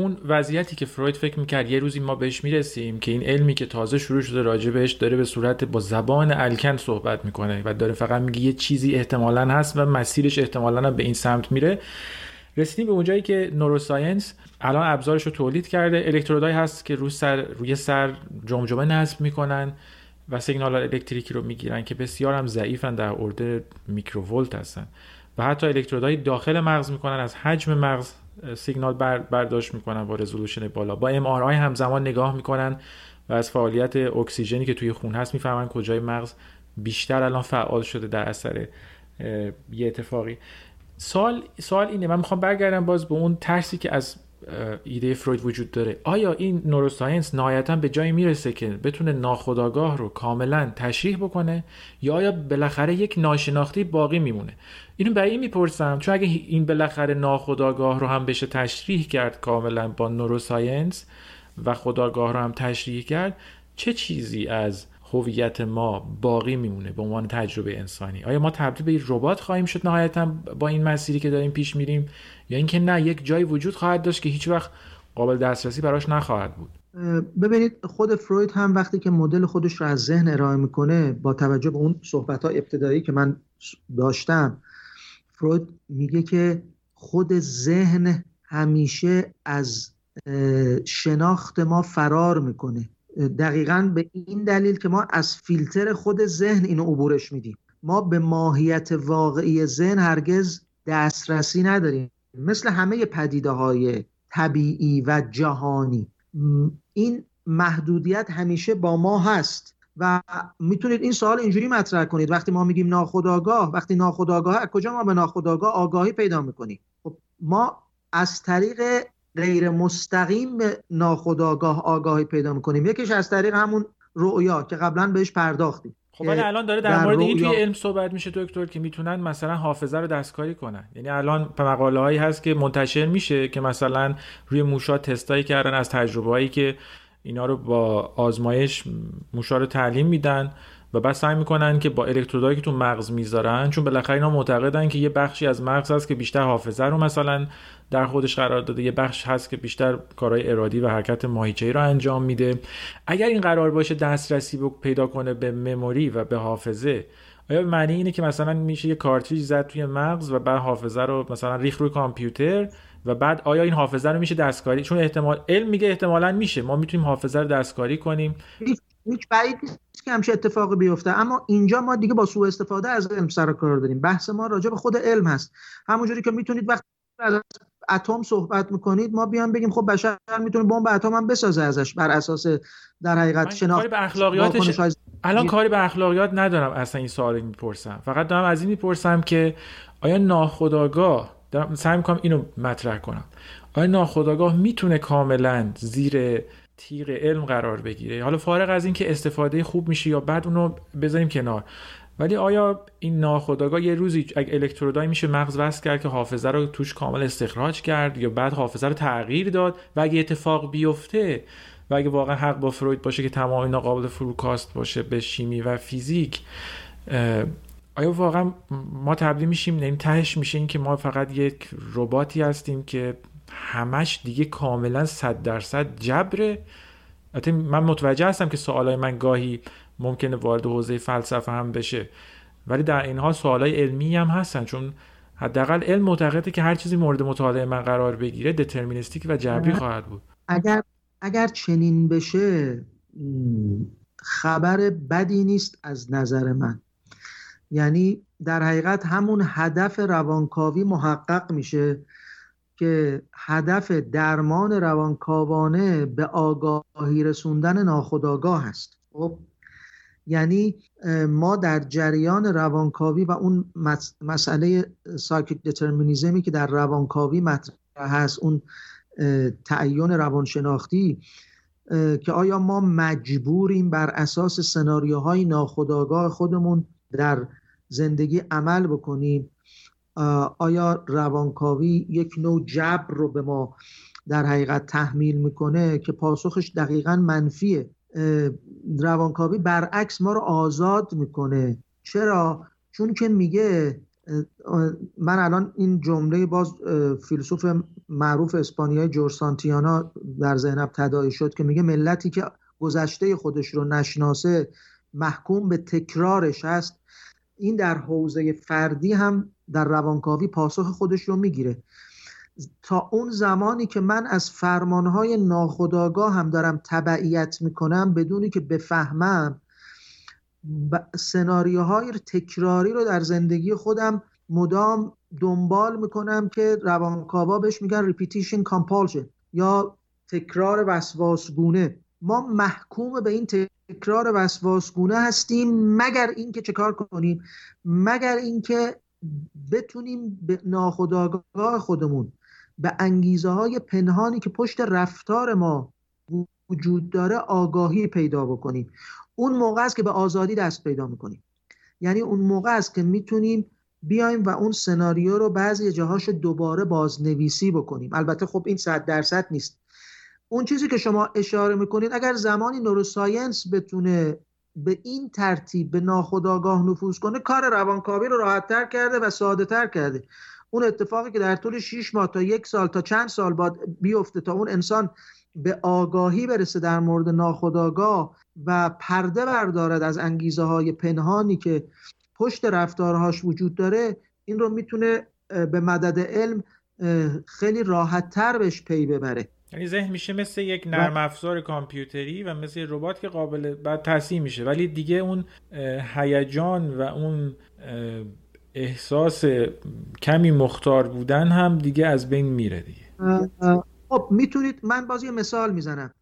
اون وضعیتی که فروید فکر می‌کرد یه روزی ما بهش می‌رسیم که این علمی که تازه شروع شده راجع بهش داره به صورت با زبان الکن صحبت می‌کنه و داره فقط میگه یه چیزی احتمالا هست و مسیرش احتمالا به این سمت میره. رسیدیم به اونجایی که نوروساینس الان ابزارش رو تولید کرده. الکترودایی هست که روی سر روی سر جمجمه نصب می‌کنن و سیگنال الکتریکی رو می‌گیرن که بسیار هم ضعیفن در ارده میکروولت هستن. و حتی الکترودهای داخل مغز می‌کنن از حجم مغز سیگنال برداشت می‌کنن با رزولوشن بالا. با ام همزمان نگاه می‌کنن و از فعالیت اکسیژنی که توی خون هست می‌فهمن کجای مغز بیشتر الان فعال شده در اثر یه اتفاقی. سوال سوال اینه من می‌خوام برگردم باز به اون ترسی که از ایده فروید وجود داره. آیا این نوروساینس نهایتا به جایی می‌رسه که بتونه ناخودآگاه رو کاملا تشریح بکنه یا آیا بالاخره یک ناشناختی باقی میمونه؟ اینو برای این می‌پرسم چون اگه این بالاخره ناخودآگاه رو هم بشه تشریح کرد کاملا با نوروساینس و خداگاه رو هم تشریح کرد چه چیزی از هویت ما باقی میمونه به عنوان تجربه انسانی؟ آیا ما تبدیل به ربات خواهیم شد نهایتا با این مسیری که داریم پیش میریم؟ یا اینکه نه یک جای وجود خواهد داشت که هیچ وقت قابل دسترسی براش نخواهد بود؟ ببینید خود فروید هم وقتی که مدل خودش رو از ذهن ارائه می‌کنه با توجه به اون صحبت های ابتدایی که من داشتم فروید میگه که خود ذهن همیشه از شناخت ما فرار می‌کنه. دقیقا به این دلیل که ما از فیلتر خود ذهن اینو عبورش میدیم. ما به ماهیت واقعی ذهن هرگز دسترسی نداریم. مثل همه پدیده های طبیعی و جهانی. این محدودیت همیشه با ما هست. و می‌تونید این سوال اینجوری مطرح کنید. وقتی ما میگیم ناخودآگاه وقتی ناخودآگاه از کجا ما به ناخودآگاه آگاهی پیدا می‌کنیم؟ خب ما از طریق غیر مستقیم به ناخودآگاه آگاهی پیدا می‌کنیم. یکیش از طریق همون رؤیا که قبلا بهش پرداختیم. خب ولی الان داره در, مورد این توی علم صحبت میشه دکتر که می‌تونن مثلا حافظه رو دستکاری کنن. یعنی الان مقاله هایی هست که منتشر میشه که مثلا روی موشا تستایی کردن از تجربه هایی که اینا رو با آزمایش موشا رو تعلیم میدن و بعد سعی می‌کنن که با الکترودایی که تو مغز می‌ذارن چون بالاخره اینا معتقدن که یه بخشی از مغز هست که بیشتر حافظه رو مثلا در خودش قرار داده یه بخش هست که بیشتر کارهای ارادی و حرکت ماهیچه‌ای رو انجام میده. اگر این قرار باشه دسترسی پیدا کنه به مموری و به حافظه آیا معنی اینه که مثلا میشه یه کارتریج زد توی مغز و بعد حافظه رو مثلا ریخ روی کامپیوتر؟ و بعد آیا این حافظه رو میشه دستکاری؟ چون احتمال علم میگه احتمالا میشه. ما می‌تونیم حافظه رو دستکاری کنیم. هیچ بعید نیست که همچه اتفاقی بیفته. اما اینجا ما دیگه با سوء استفاده از علم سر کار داریم. بحث ما راجع به خود علم هست. همونجوری که می‌تونید وقتی از اتم صحبت می‌کنید ما بیان بگیم خب بشر می‌تونه بمب اتم هم بسازه ازش بر اساس در حقیقت شناخت به اخلاقیاتش الان کاری به اخلاقیات ندارم اصلا این سوالی می‌پرسم. فقط دارم از این می‌پرسم که آیا ناخداگاه دارم سعی می‌کنم اینو مطرح کنم. آیا ناخداگاه می‌تونه کاملا زیر تیغ علم قرار بگیره؟ حالا فارغ از اینکه استفاده خوب میشه یا بعد اونو بذاریم کنار. ولی آیا این ناخودآگاه یه روزی اگه الکترودایی میشه مغز وصل کرد که حافظه رو توش کامل استخراج کرد یا بعد حافظه رو تغییر داد و اگه اتفاق بیفته و اگه واقعا حق با فروید باشه که تمام اینا قابل فروکاست باشه به شیمی و فیزیک آیا واقعا ما تبدیل میشیم نیم تهش میشه این که ما فقط یک رباتی هستیم که همش دیگه کاملا صد درصد جبره؟ من متوجه هستم که سوالای من گاهی ممکنه وارد حوزه فلسفه هم بشه ولی در این حال سوالای علمی هم هستن چون حداقل علم معتقده که هر چیزی مورد مطالعه من قرار بگیره دترمینیستیک و جبری خواهد بود. اگر اگر چنین بشه خبر بدی نیست از نظر من. یعنی در حقیقت همون هدف روانکاوی محقق میشه که هدف درمان روانکاوانه به آگاهی رسوندن ناخودآگاه هست. خب؟ یعنی ما در جریان روانکاوی و اون مسئله سایکیک دترمینیزمی که در روانکاوی مطرح هست اون تعین روانشناختی که آیا ما مجبوریم بر اساس سناریوهای ناخودآگاه خودمون در زندگی عمل بکنیم. آیا روانکاوی یک نوع جبر رو به ما در حقیقت تحمیل می‌کنه که پاسخش دقیقا منفیه؟ روانکاوی برعکس ما رو آزاد می‌کنه. چرا؟ چون که میگه من الان این جمله باز فیلسوف معروف اسپانیایی جورج سانتیانا در ذهنم تداعی شد که میگه ملتی که گذشته خودش رو نشناسه محکوم به تکرارش هست. این در حوزه فردی هم در روانکاوی پاسخ خودش رو می‌گیره. تا اون زمانی که من از فرمانهای ناخداگاه هم دارم تبعیت می‌کنم بدونی که بفهمم سناریوهای تکراری رو در زندگی خودم مدام دنبال می‌کنم که روانکاوا بهش میگن repetition compulsion یا تکرار وسواسگونه. ما محکوم به این تکرار وسواسگونه هستیم مگر اینکه چه کنیم؟ مگر اینکه بتونیم به ناخودآگاه خودمون به انگیزه های پنهانی که پشت رفتار ما وجود داره آگاهی پیدا بکنیم. اون موقع است که به آزادی دست پیدا می‌کنیم. یعنی اون موقع است که می‌تونیم بیایم و اون سناریو رو بعضی جاهاش دوباره بازنویسی بکنیم. البته خب این صد درصد نیست. اون چیزی که شما اشاره می‌کنید اگر زمانی نوروساینس بتونه به این ترتیب به ناخودآگاه نفوذ کنه کار روانکاوی رو راحتتر کرده و ساده تر کرده. اون اتفاقی که در طول 6 ماه تا یک سال تا چند سال بعد بیفته تا اون انسان به آگاهی برسه در مورد ناخودآگاه و پرده بردارد از انگیزه های پنهانی که پشت رفتارهاش وجود داره این رو می‌تونه به مدد علم خیلی راحت تر بهش پی ببره. یعنی ذهن میشه مثل یک نرم افزار کامپیوتری و مثل ربات که قابل بعد تصمیم میشه. ولی دیگه اون هیجان و اون احساس کمی مختار بودن هم دیگه از بین میره دیگه. خب می‌تونید من باز یه مثال می‌زنم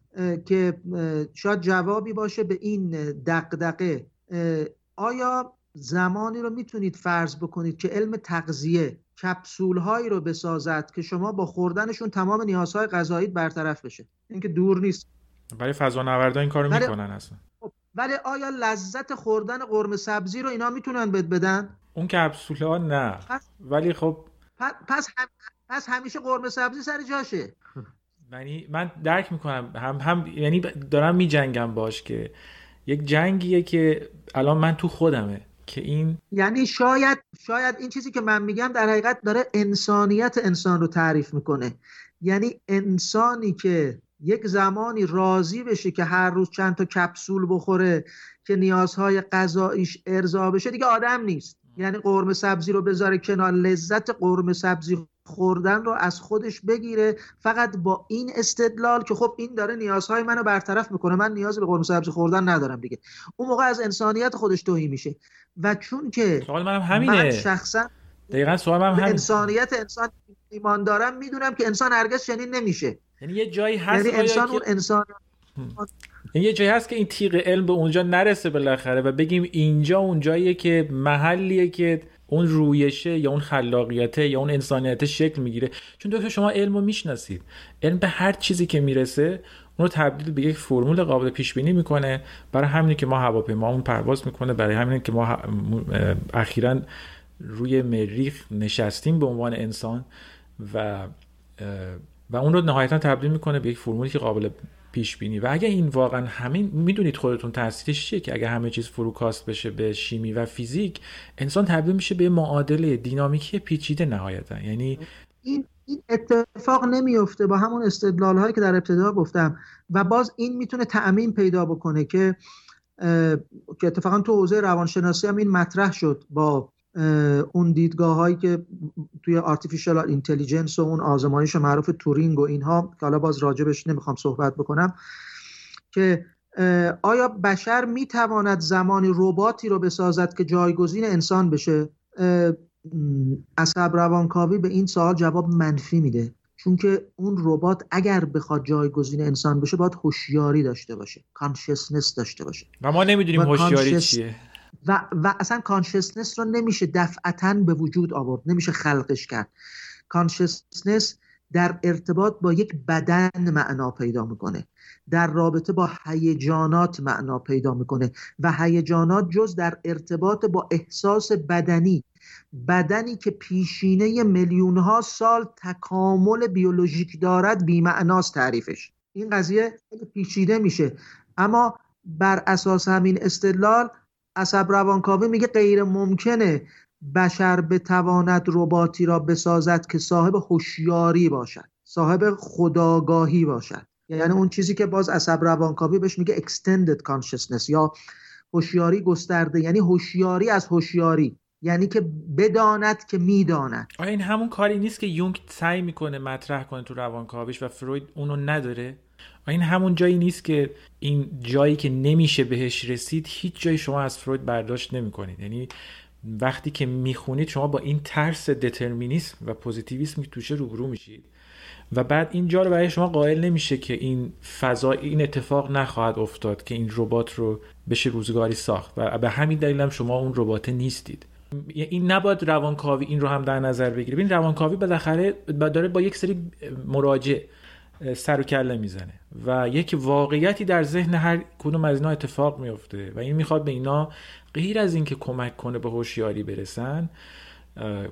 که شاید جوابی باشه به این دقدقه آیا زمانی رو می‌تونید فرض بکنید که علم تغذیه کپسول هایی رو بسازد که شما با خوردنشون تمام نیازهای غذایی برطرف بشه. اینکه دور نیست. برای فضا نوردا این کارو می‌کنن اصلا. خب، ولی آیا لذت خوردن قرمه سبزی رو اینا می‌تونن بد بدن؟ اون کپسول ها نه ولی خب پس, پس همیشه قرمه سبزی سر جاشه. یعنی من درک می‌کنم هم هم یعنی دارم میجنگم باش که یک جنگیه که الان من تو خودمه. که این یعنی شاید شاید این چیزی که من میگم در حقیقت داره انسانیت انسان رو تعریف می‌کنه. یعنی انسانی که یک زمانی راضی بشه که هر روز چند تا کپسول بخوره که نیازهای غذاییش ارضا بشه دیگه آدم نیست. یعنی قرمه سبزی رو بذاره کنار لذت قرمه سبزی خوردن رو از خودش بگیره فقط با این استدلال که خب این داره نیازهای منو برطرف می‌کنه من نیاز به قرمه سبزی خوردن ندارم دیگه. اون موقع از انسانیت خودش توهی میشه. و چون که سوال منم همینه. من شخصا دقیقا سوال منم همینه. انسانیت انسان ایمان دارم می‌دونم که انسان هرگز چنین نمیشه. یعنی یه جایی هست یعنی انسان اون انسان یعنی یه جایی هست که این تیغ علم به اونجا نرسه بالاخره و بگیم اینجا اون جاییه که محلیه که اون رویشه یا اون خلاقیته یا اون انسانیت شکل می‌گیره. چون دکتر شما علم رو می‌شناسید. علم به هر چیزی که می‌رسه اون رو تبدیل به یک فرمول قابل پیش بینی می‌کنه. برای همینی که ما هواپیمامون پرواز می‌کنه. برای همینی که ما اخیرا روی مریخ نشستیم به عنوان انسان و و اون رو نهایتا تبدیل می‌کنه به یک فرمولی که قابل پیش بینی و اگه این واقعا همین می‌دونید خودتون تاثیرش چیه که اگه همه چیز فروکاست بشه به شیمی و فیزیک انسان تبدیل میشه به معادله دینامیکی پیچیده نهایتا. یعنی این این اتفاق نمیفته با همون استدلال هایی که در ابتدا گفتم. و باز این می‌تونه تعمیم پیدا بکنه که که اتفاقا تو حوزه روانشناسی هم این مطرح شد با اون دیدگاه هایی که توی artificial intelligence و اون آزمایش معروف تورینگ و اینها که حالا باز راجبش نمی‌خوام صحبت بکنم که آیا بشر می‌تواند زمانی رباتی رو بسازد که جایگزین انسان بشه؟ عصب‌روانکاوی به این سوال جواب منفی میده. چون که اون ربات اگر بخواد جایگزین انسان بشه باید هوشیاری داشته باشه consciousness داشته باشه. و ما نمی‌دونیم هوشیاری چیه. و, و اصلا consciousness رو نمیشه دفعتا به وجود آورد نمیشه خلقش کرد. consciousness در ارتباط با یک بدن معنا پیدا می‌کنه در رابطه با هیجانات معنا پیدا می‌کنه و هیجانات جز در ارتباط با احساس بدنی بدنی که پیشینه میلیون ها سال تکامل بیولوژیک دارد بیمعناست تعریفش. این قضیه پیچیده میشه. اما بر اساس همین استدلال عصب روانکاوی میگه غیر ممکنه بشر بتواند رباتی را بسازد که صاحب هوشیاری باشد صاحب خداگاهی باشد. یعنی اون چیزی که باز عصب روانکاوی بهش میگه extended consciousness یا هوشیاری گسترده یعنی هوشیاری از هوشیاری یعنی که بداند که می‌داند. آیا این همون کاری نیست که یونگ سعی می‌کنه مطرح کنه تو روانکاویش و فروید اونو نداره؟ این همون جایی نیست که این جایی که نمیشه بهش رسید هیچ جایی شما از فروید برداشت نمی‌کنید. یعنی وقتی که می‌خونید شما با این ترس دترمینیسم و پوزیتیویسم که توشه روبرو میشید. و بعد اینجا رو برای شما قائل نمیشه که این فضا این اتفاق نخواهد افتاد که این ربات رو بشه روزگاری ساخت. و به همین دلیل هم شما اون ربات نیستید. این نباید روانکاوی این رو هم در نظر بگیره این روانکاوی بالاخره داره با یک سری مراجع سر و کله می‌زنه. و یک واقعیتی در ذهن هر کدوم از اینا اتفاق میفته و این می‌خواد به اینا غیر از اینکه کمک کنه به هوشیاری برسن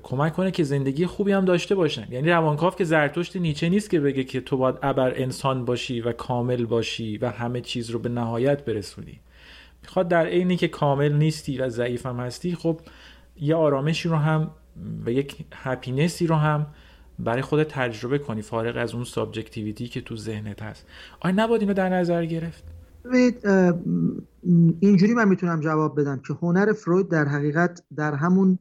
کمک کنه که زندگی خوبی هم داشته باشن. یعنی روانکاو که زرتشت نیچه نیست که بگه که تو باید ابر انسان باشی و کامل باشی و همه چیز رو به نهایت برسونی. می‌خواد در عینی که کامل نیستی و ضعیف هم هستی خب یه آرامشی رو هم و یک happiness ی رو هم برای خود تجربه کنی فارغ از اون subjectivity که تو ذهنت هست. آیا نباید اینو در نظر گرفت؟ اینجوری من می‌تونم جواب بدم که هنر فروید در حقیقت در همون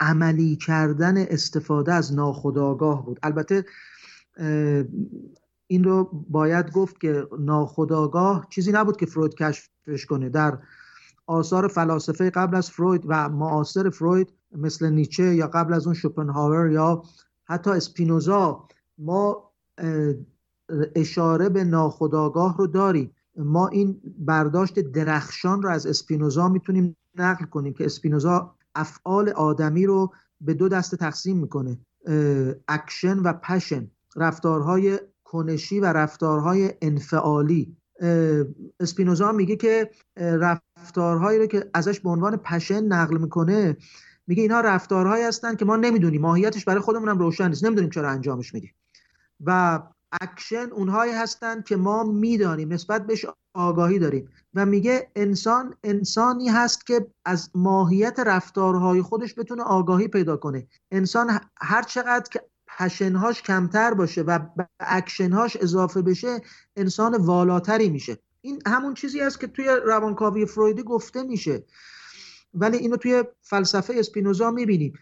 عملی کردن استفاده از ناخودآگاه بود. البته این رو باید گفت که ناخودآگاه چیزی نبود که فروید کشفش کنه. در آثار فلاسفه قبل از فروید و معاصر فروید مثل نیچه یا قبل از اون شوپنهاور یا حتی اسپینوزا ما اشاره به ناخودآگاه رو داریم. ما این برداشت درخشان رو از اسپینوزا می‌تونیم نقل کنیم که اسپینوزا افعال آدمی رو به دو دسته تقسیم می‌کنه اکشن و passion رفتارهای کنشی و رفتارهای انفعالی. اسپینوزا میگه که رفتارهایی رو که ازش به عنوان passion نقل می‌کنه میگه اینها رفتارهایی هستن که ما نمی‌دونیم. ماهیتش برای خودمون هم روشن نیست. نمی‌دونیم چرا انجامش میدیم. و اکشن اونهایی هستن که ما می‌دانیم. نسبت بهش آگاهی داریم. و میگه انسان انسانی هست که از ماهیت رفتارهای خودش بتونه آگاهی پیدا کنه. انسان هر چقدر که پشنهاش کمتر باشه و به اکشنهاش اضافه بشه انسان والاتری میشه. این همون چیزی است که توی روانکاوی فرویدی گفته میشه. ولی اینو توی فلسفه اسپینوزا می‌بینیم.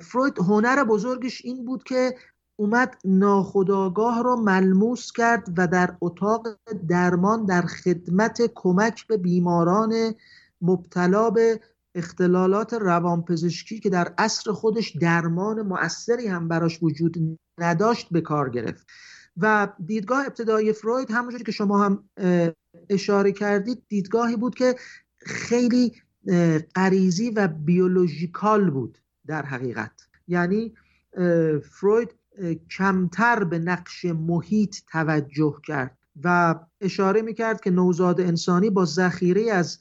فروید هنر بزرگش این بود که اومد ناخداگاه رو ملموس کرد و در اتاق درمان در خدمت کمک به بیماران مبتلا به اختلالات روانپزشکی که در عصر خودش درمان مؤثری هم براش وجود نداشت به کار گرفت. و دیدگاه ابتدایی فروید همونجوری که شما هم اشاره کردید دیدگاهی بود که خیلی غریزی و بیولوژیکال بود در حقیقت. یعنی فروید کمتر به نقش محیط توجه کرد و اشاره می‌کرد که نوزاد انسانی با ذخیره از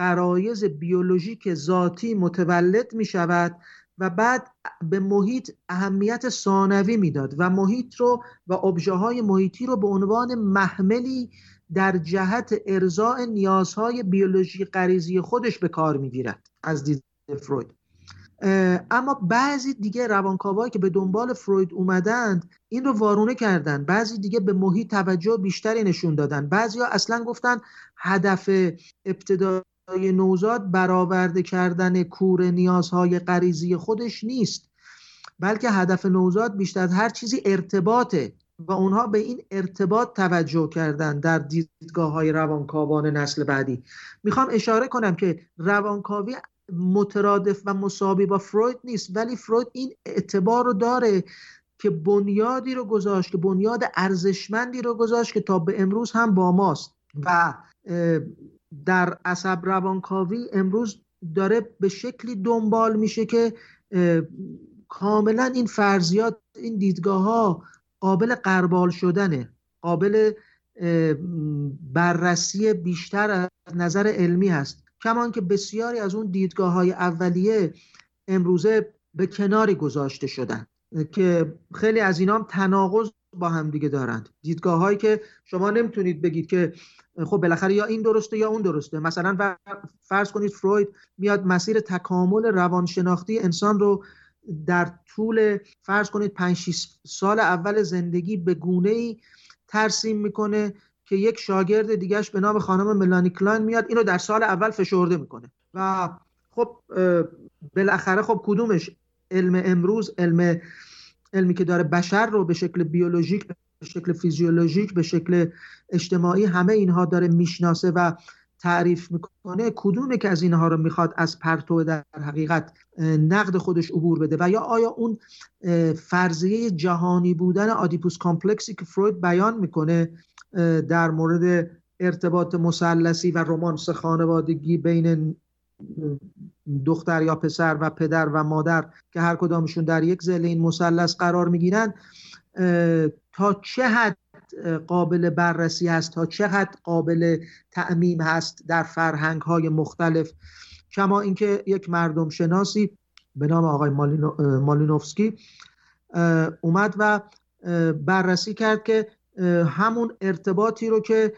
قرایز بیولوژیک ذاتی متولد می شود و بعد به محیط اهمیت ثانوی می‌داد و محیط رو و ابژه های محیطی رو به عنوان محملی در جهت ارضاء نیازهای بیولوژی غریزی خودش به کار می‌گیرد از دید فروید. اما بعضی دیگه روانکاوایی که به دنبال فروید اومدند این رو وارونه کردن بعضی دیگه به محیط توجه بیشتری نشون دادن بعضی ها اصلا گفتن هدف ابتدای نوزاد برآورده کردن کور نیازهای غریزی خودش نیست بلکه هدف نوزاد بیشتر از هر چیزی ارتباطه و اونها به این ارتباط توجه کردن در دیدگاه های روانکاوان نسل بعدی. می‌خوام اشاره کنم که روانکاوی مترادف و مساوی با فروید نیست ولی فروید این اعتبار رو داره که بنیادی رو گذاشت که بنیاد ارزشمندی رو گذاشت که تا به امروز هم با ماست. و در عصب روانکاوی امروز داره به شکلی دنبال میشه که کاملا این فرضیات این دیدگاه ها قابل قربال شدنه. قابل بررسی بیشتر از نظر علمی هست. کمان که بسیاری از اون دیدگاه های اولیه امروزه به کناری گذاشته شدن که خیلی از اینا هم تناقض با هم دیگه دارند. دیدگاه هایی که شما نمی‌تونید بگید که خب بالاخره یا این درسته یا اون درسته. مثلا فرض کنید فروید میاد مسیر تکامل روانشناختی انسان رو در طول فرض کنید 5 سال اول زندگی به گونه ای ترسیم می‌کنه که یک شاگرد دیگهش به نام خانم ملانی کلاین میاد اینو در سال اول فشرده می‌کنه. و خب بالاخره خب کدومش علم امروز علم علمی که داره بشر رو به شکل بیولوژیک به شکل فیزیولوژیک به شکل اجتماعی همه اینها داره می‌شناسه و تعریف می‌کنه کدومه که از اینها رو می‌خواد از پرتو در حقیقت نقد خودش عبور بده؟ و یا آیا اون فرضیه جهانی بودن آدیپوس کامپلکسی که فروید بیان می‌کنه در مورد ارتباط مثلثی و رومانس خانوادگی بین دختر یا پسر و پدر و مادر که هر کدامشون در یک زل این مثلث قرار می‌گیرن تا چه حد قابل بررسی هست تا چه حد قابل تعمیم هست در فرهنگ های مختلف. کما اینکه یک مردم شناسی به نام آقای مالینوفسکی اومد و بررسی کرد که همون ارتباطی رو که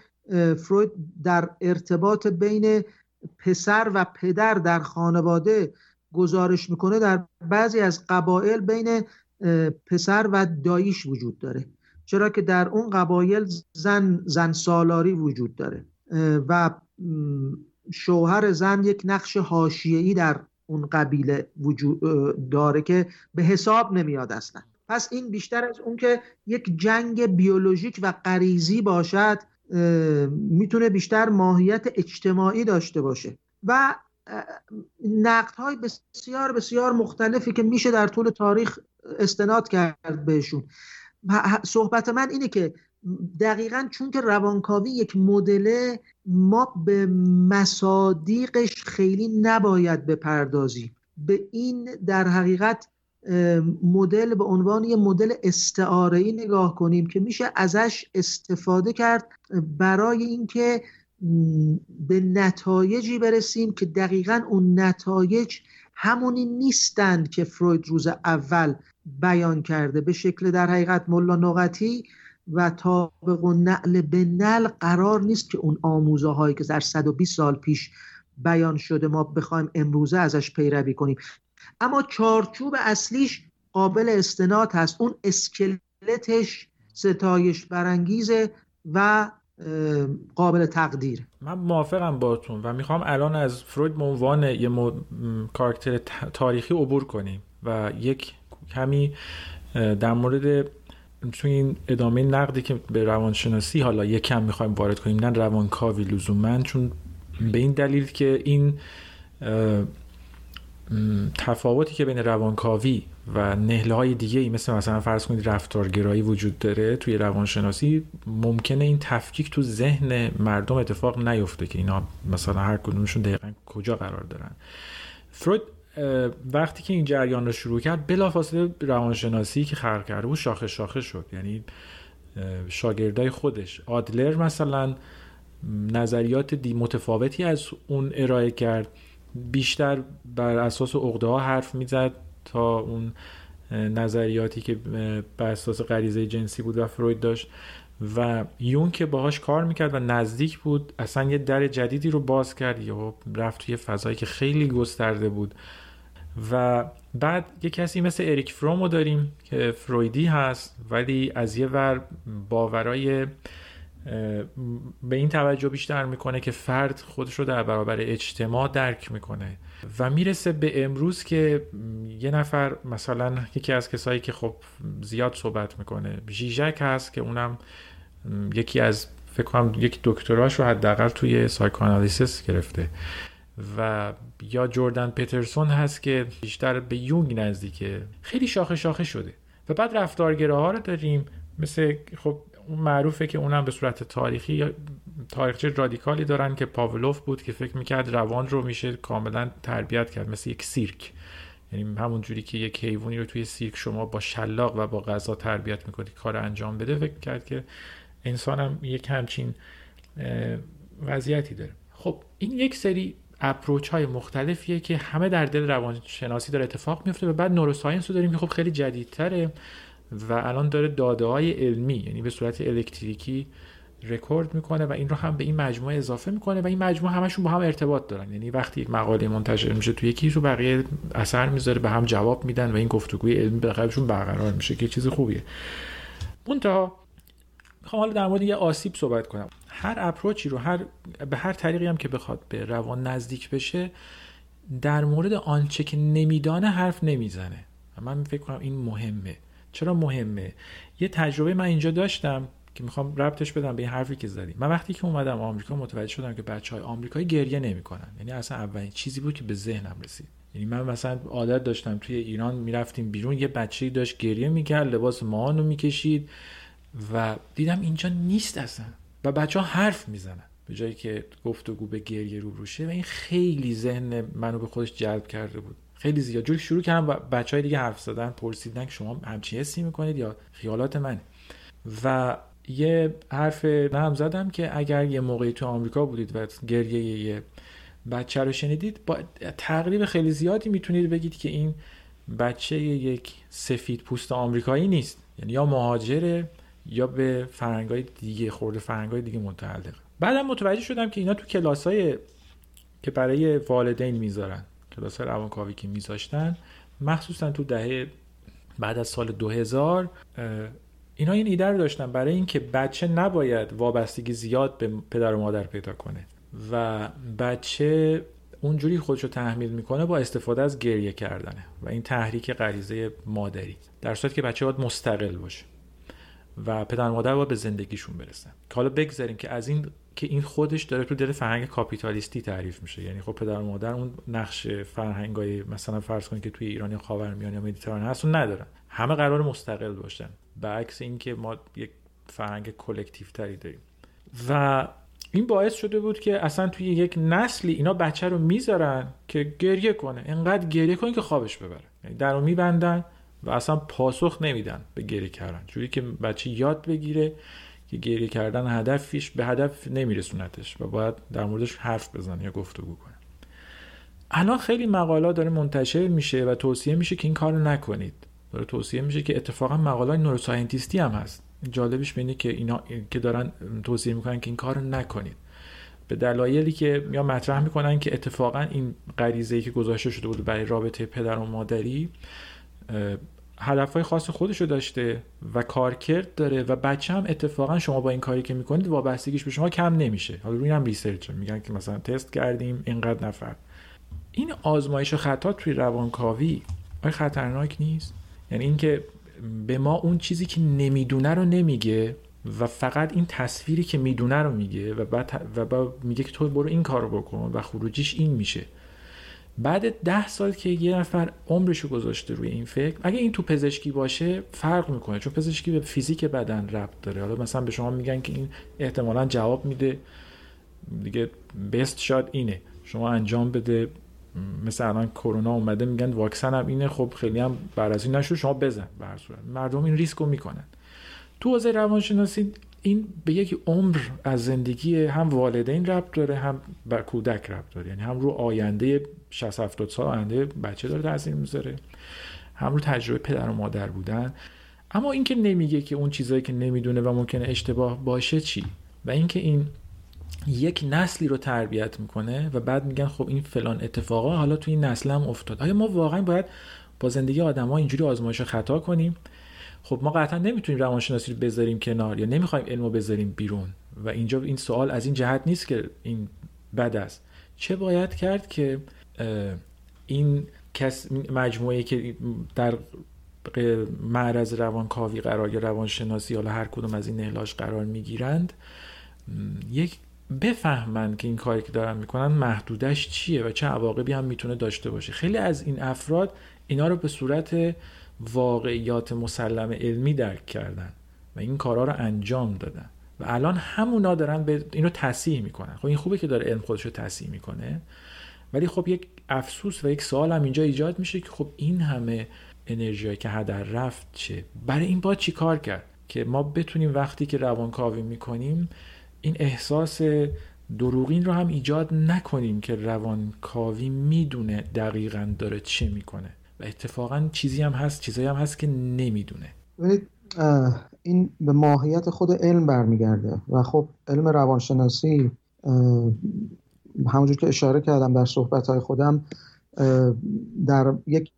فروید در ارتباط بین پسر و پدر در خانواده گزارش می‌کنه در بعضی از قبایل بین پسر و داییش وجود داره. چرا که در اون قبایل زن زن سالاری وجود داره. و شوهر زن یک نقش حاشیه‌ای در اون قبیله وجود داره که به حساب نمیاد اصلا. پس این بیشتر از اون که یک جنگ بیولوژیک و غریزی باشد می‌تونه بیشتر ماهیت اجتماعی داشته باشه. و نقد های بسیار بسیار مختلفی که میشه در طول تاریخ استناد کرد بهشون. صحبت من اینه که دقیقا چون که روانکاوی یک مدله ما به مصادیقش خیلی نباید بپردازیم. به این در حقیقت مدل به عنوان یه مدل استعاره نگاه کنیم که میشه ازش استفاده کرد برای اینکه به نتایجی برسیم که دقیقا اون نتایج همونی نیستند که فروید روز اول بیان کرده. به شکل در حقیقت ملا نقطی و طابق و نعل به نل قرار نیست که اون آموزه هایی که در 120 سال پیش بیان شده ما بخوایم امروزه ازش پیروی کنیم. اما چارچوب اصلیش قابل استناد هست. اون اسکلتش ستایش برانگیزه و قابل تقدیر. من موافقم باتون و می‌خوام الان از فروید به عنوان یه کارکتر تاریخی عبور کنیم و یک کمی در مورد چون این ادامه نقدی که به روانشناسی حالا یک کم می‌خوایم وارد کنیم نه روانکاوی لزوما چون به این دلیل که این تفاوتی که بین روانکاوی و نهله های دیگه ای مثل مثلا فرض کنید رفتارگرایی وجود داره توی روانشناسی ممکنه این تفکیک تو ذهن مردم اتفاق نیفته که اینا مثلا هر کدومشون دقیقا کجا قرار دارن. فروید وقتی که این جریان رو شروع کرد بلافاصله روانشناسی که خلق کرده بود شاخه شاخه شد. یعنی شاگردای خودش. آدلر مثلا نظریات دی متفاوتی از اون ارائه کرد. بیشتر بر اساس عقده ها حرف می‌زد تا اون نظریاتی که بر اساس غریزه جنسی بود و فروید داشت. و یون که باهاش کار می‌کرد و نزدیک بود اصلا یه در جدیدی رو باز کرد. یا رفت توی فضایی که خیلی گسترده بود. و بعد یه کسی مثل اریک فرومو داریم که فرویدی هست ولی از یه ور باورای به این توجه بیشتر می‌کنه که فرد خودش رو در برابر اجتماع درک می‌کنه و می‌رسه به امروز که یه نفر مثلا یکی از کسایی که خب زیاد صحبت می‌کنه ژیژک هست که اونم یکی از فکر کنم یک دکتراش رو حداقل توی سایکوانالیسیس گرفته و یا جردن پترسون هست که بیشتر به یونگ نزدیکه. خیلی شاخه شاخه شده و بعد رفتارگراها رو داریم. مثل خب معروفه که اونم به صورت تاریخی تاریخچه رادیکالی دارن که پاولوف بود که فکر می‌کرد روان رو میشه کاملا تربیت کرد مثل یک سیرک. یعنی همون جوری که یک حیوانی رو توی سیرک شما با شلاق و با غذا تربیت می‌کنید کار انجام بده فکر کرد که انسان هم یک همچین وضعیتی داره. خب این یک سری approach های مختلفیه که همه در دل روانشناسی داره اتفاق میفته و بعد neuroscience رو داریم که خب خیلی جدیدتره. و الان داره داده های علمی یعنی به صورت الکتریکی رکورد می‌کنه و این رو هم به این مجموعه اضافه می‌کنه و این مجموعه همشون با هم ارتباط دارن. یعنی وقتی یک مقاله منتشر میشه توی یکی رو بقیه اثر می‌ذاره به هم جواب میدن و این گفتگوی علمی به برقرار میشه که چیز خوبیه. منتها می‌خوام حالا در مورد یه آسیب صحبت کنم. هر اپروچی رو هر به هر طریقی هم که بخواد به روان نزدیک بشه در مورد آنچه که نمیدانه حرف نمی‌زنه. من فکر کنم این مهمه. چرا مهمه؟ یه تجربه من اینجا داشتم که می‌خوام ربطش بدم به این حرفی که زدی من وقتی که اومدم آمریکا متوجه شدم که بچه های آمریکایی گریه نمی‌کنن. یعنی اصلا اولین چیزی بود که به ذهنم رسید. یعنی من مثلا عادت داشتم توی ایران می‌رفتیم بیرون یه بچه‌ای داشت گریه می‌کرد لباس ماهان رو می‌کشید و دیدم اینجا نیست اصلا. و بچه ها حرف می‌زنن به جایی که گفتگو به گریه رو روشه و این خیلی ذهن منو به خودش جلب کرده بود. خیلی زیاد. جوری شروع کردم بچه های دیگه حرف زدن پرسیدن که شما همچی حسی می‌کنید یا خیالات منه و یه حرف نم زدم که اگر یه موقعی تو آمریکا بودید و گریه یه بچه رو شنیدید با تقریب خیلی زیادی می‌تونید بگید که این بچه یک سفید پوست آمریکایی نیست. یعنی یا مهاجره یا به فرنگای دیگه خورده فرنگای دیگه متعلق. بعدم متوجه شدم که اینا تو کلاسای که برای والدین می‌ذارن. کلاس روانکاوی که میذاشتن. مخصوصا تو دهه بعد از سال 2000 اینا این ایده رو داشتن. برای اینکه بچه نباید وابستگی زیاد به پدر و مادر پیدا کنه. و بچه اونجوری خودشو تحمیل می‌کنه با استفاده از گریه کردنه و این تحریک غریزه مادری. در صورتی که بچه باید مستقل باشه و پدر و مادر باید به زندگیشون برسن. که حالا بگذاریم که از این که این خودش داره تو دل فرهنگ کاپیتالیستی تعریف میشه. یعنی خب پدر و مادر اون نقش فرهنگای مثلا فرض کنید که توی ایران یا خاورمیانه یا مدیترانه هست ندارن. همه قرار مستقل باشن. برعکس اینکه ما یک فرهنگ کلکتیو تری داریم. و این باعث شده بود که اصلا توی یک نسلی اینا بچه رو می‌ذارن که گریه کنه. انقدر گریه کنه که خوابش ببره. یعنی رو میبندن و اصلا پاسخ نمیدن به گریه کردن. جوری که بچه یاد بگیره که گریه کردن هدفش به هدف نمیرسونتش و باید در موردش حرف بزنه یا گفتگو کنه. الان خیلی مقاله داره منتشر میشه و توصیه میشه که این کارو نکنید. داره توصیه میشه که اتفاقا مقاله neuroscientist ی هم هست. جالبش اینه که اینا که دارن توصیه می‌کنن که این کارو نکنید. به دلایلی که یا مطرح می‌کنن که اتفاقا این غریزه ای که گذاشته شده بود برای رابطه پدر و مادری هدفهای خاص خودشو داشته و کارکرد داره و بچه هم اتفاقا شما با این کاری که می‌کنید وابستگیش به شما کم نمیشه. حالا روی هم research میگن که مثلا تست کردیم اینقدر نفر. این آزمایش خطا توی روانکاوی آیا خطرناک نیست؟ یعنی اینکه به ما اون چیزی که نمی‌دونه رو نمیگه و فقط این تصویری که می‌دونه رو میگه و بعد, و میگه که تو برو این کارو بکن و خروجیش این میشه. بعد ده سال که یه نفر عمرشو گذاشته روی این فکر اگه این تو پزشکی باشه فرق می‌کنه چون پزشکی به فیزیک بدن ربط داره. حالا مثلا به شما میگن که این احتمالا جواب میده. دیگه بست شاد اینه. شما انجام بده. مثل الان کرونا اومده میگن واکسن هم اینه. خب خیلی هم برازی نشو شما بزن. به مردم این ریسک رو می‌کنن. تو حوزه روانشناسی این به یک عمر از زندگی هم والدین ربط داره هم به کودک ربط داره. یعنی هم رو آینده 60 70 سال آینده بچه داره تاثیر می‌ذاره هم رو تجربه پدر و مادر بودن. اما اینکه نمیگه که اون چیزایی که نمی‌دونه و ممکنه اشتباه باشه چی؟ و اینکه این یک نسلی رو تربیت می‌کنه و بعد میگن خب این فلان اتفاقا حالا تو این نسل هم افتاد. آیا ما واقعا باید با زندگی آدم ها اینجوری آزمایش خطا کنیم؟ خب ما قطعا نمی‌تونیم روانشناسی رو بذاریم کنار یا نمی‌خوایم علمو بذاریم بیرون. و اینجا این سوال از این جهت نیست که این بد است. چه باید کرد که این کس مجموعه که در معرض روانکاوی قرار یا روانشناسی حالا هر کدوم از این نهلاش قرار می‌گیرند یک بفهمن که این کاری که دارن می‌کنن محدودش چیه و چه عواقبی هم می‌تونه داشته باشه. خیلی از این افراد اینا رو به صورت واقعیات مسلم علمی درک کردن و این کارها رو انجام دادن. و الان همونا دارن به اینو تصحیح می‌کنن. خب این خوبه که داره علم خودش رو تصحیح می‌کنه ولی خب یک افسوس و یک سوال هم اینجا ایجاد میشه که خب این همه انرژی که هدر رفت چه؟ برای این با چی کار کرد؟ که ما بتونیم وقتی که روانکاوی می‌کنیم این احساس دروغین رو هم ایجاد نکنیم که روانکاوی می‌دونه دقیقا داره چه می‌کنه. و اتفاقا چیزی هم هست چیزایی هم هست که نمی‌دونه. این به ماهیت خود علم برمیگرده و خب علم روانشناسی همونجور که اشاره کردم در صحبت های خودم در یک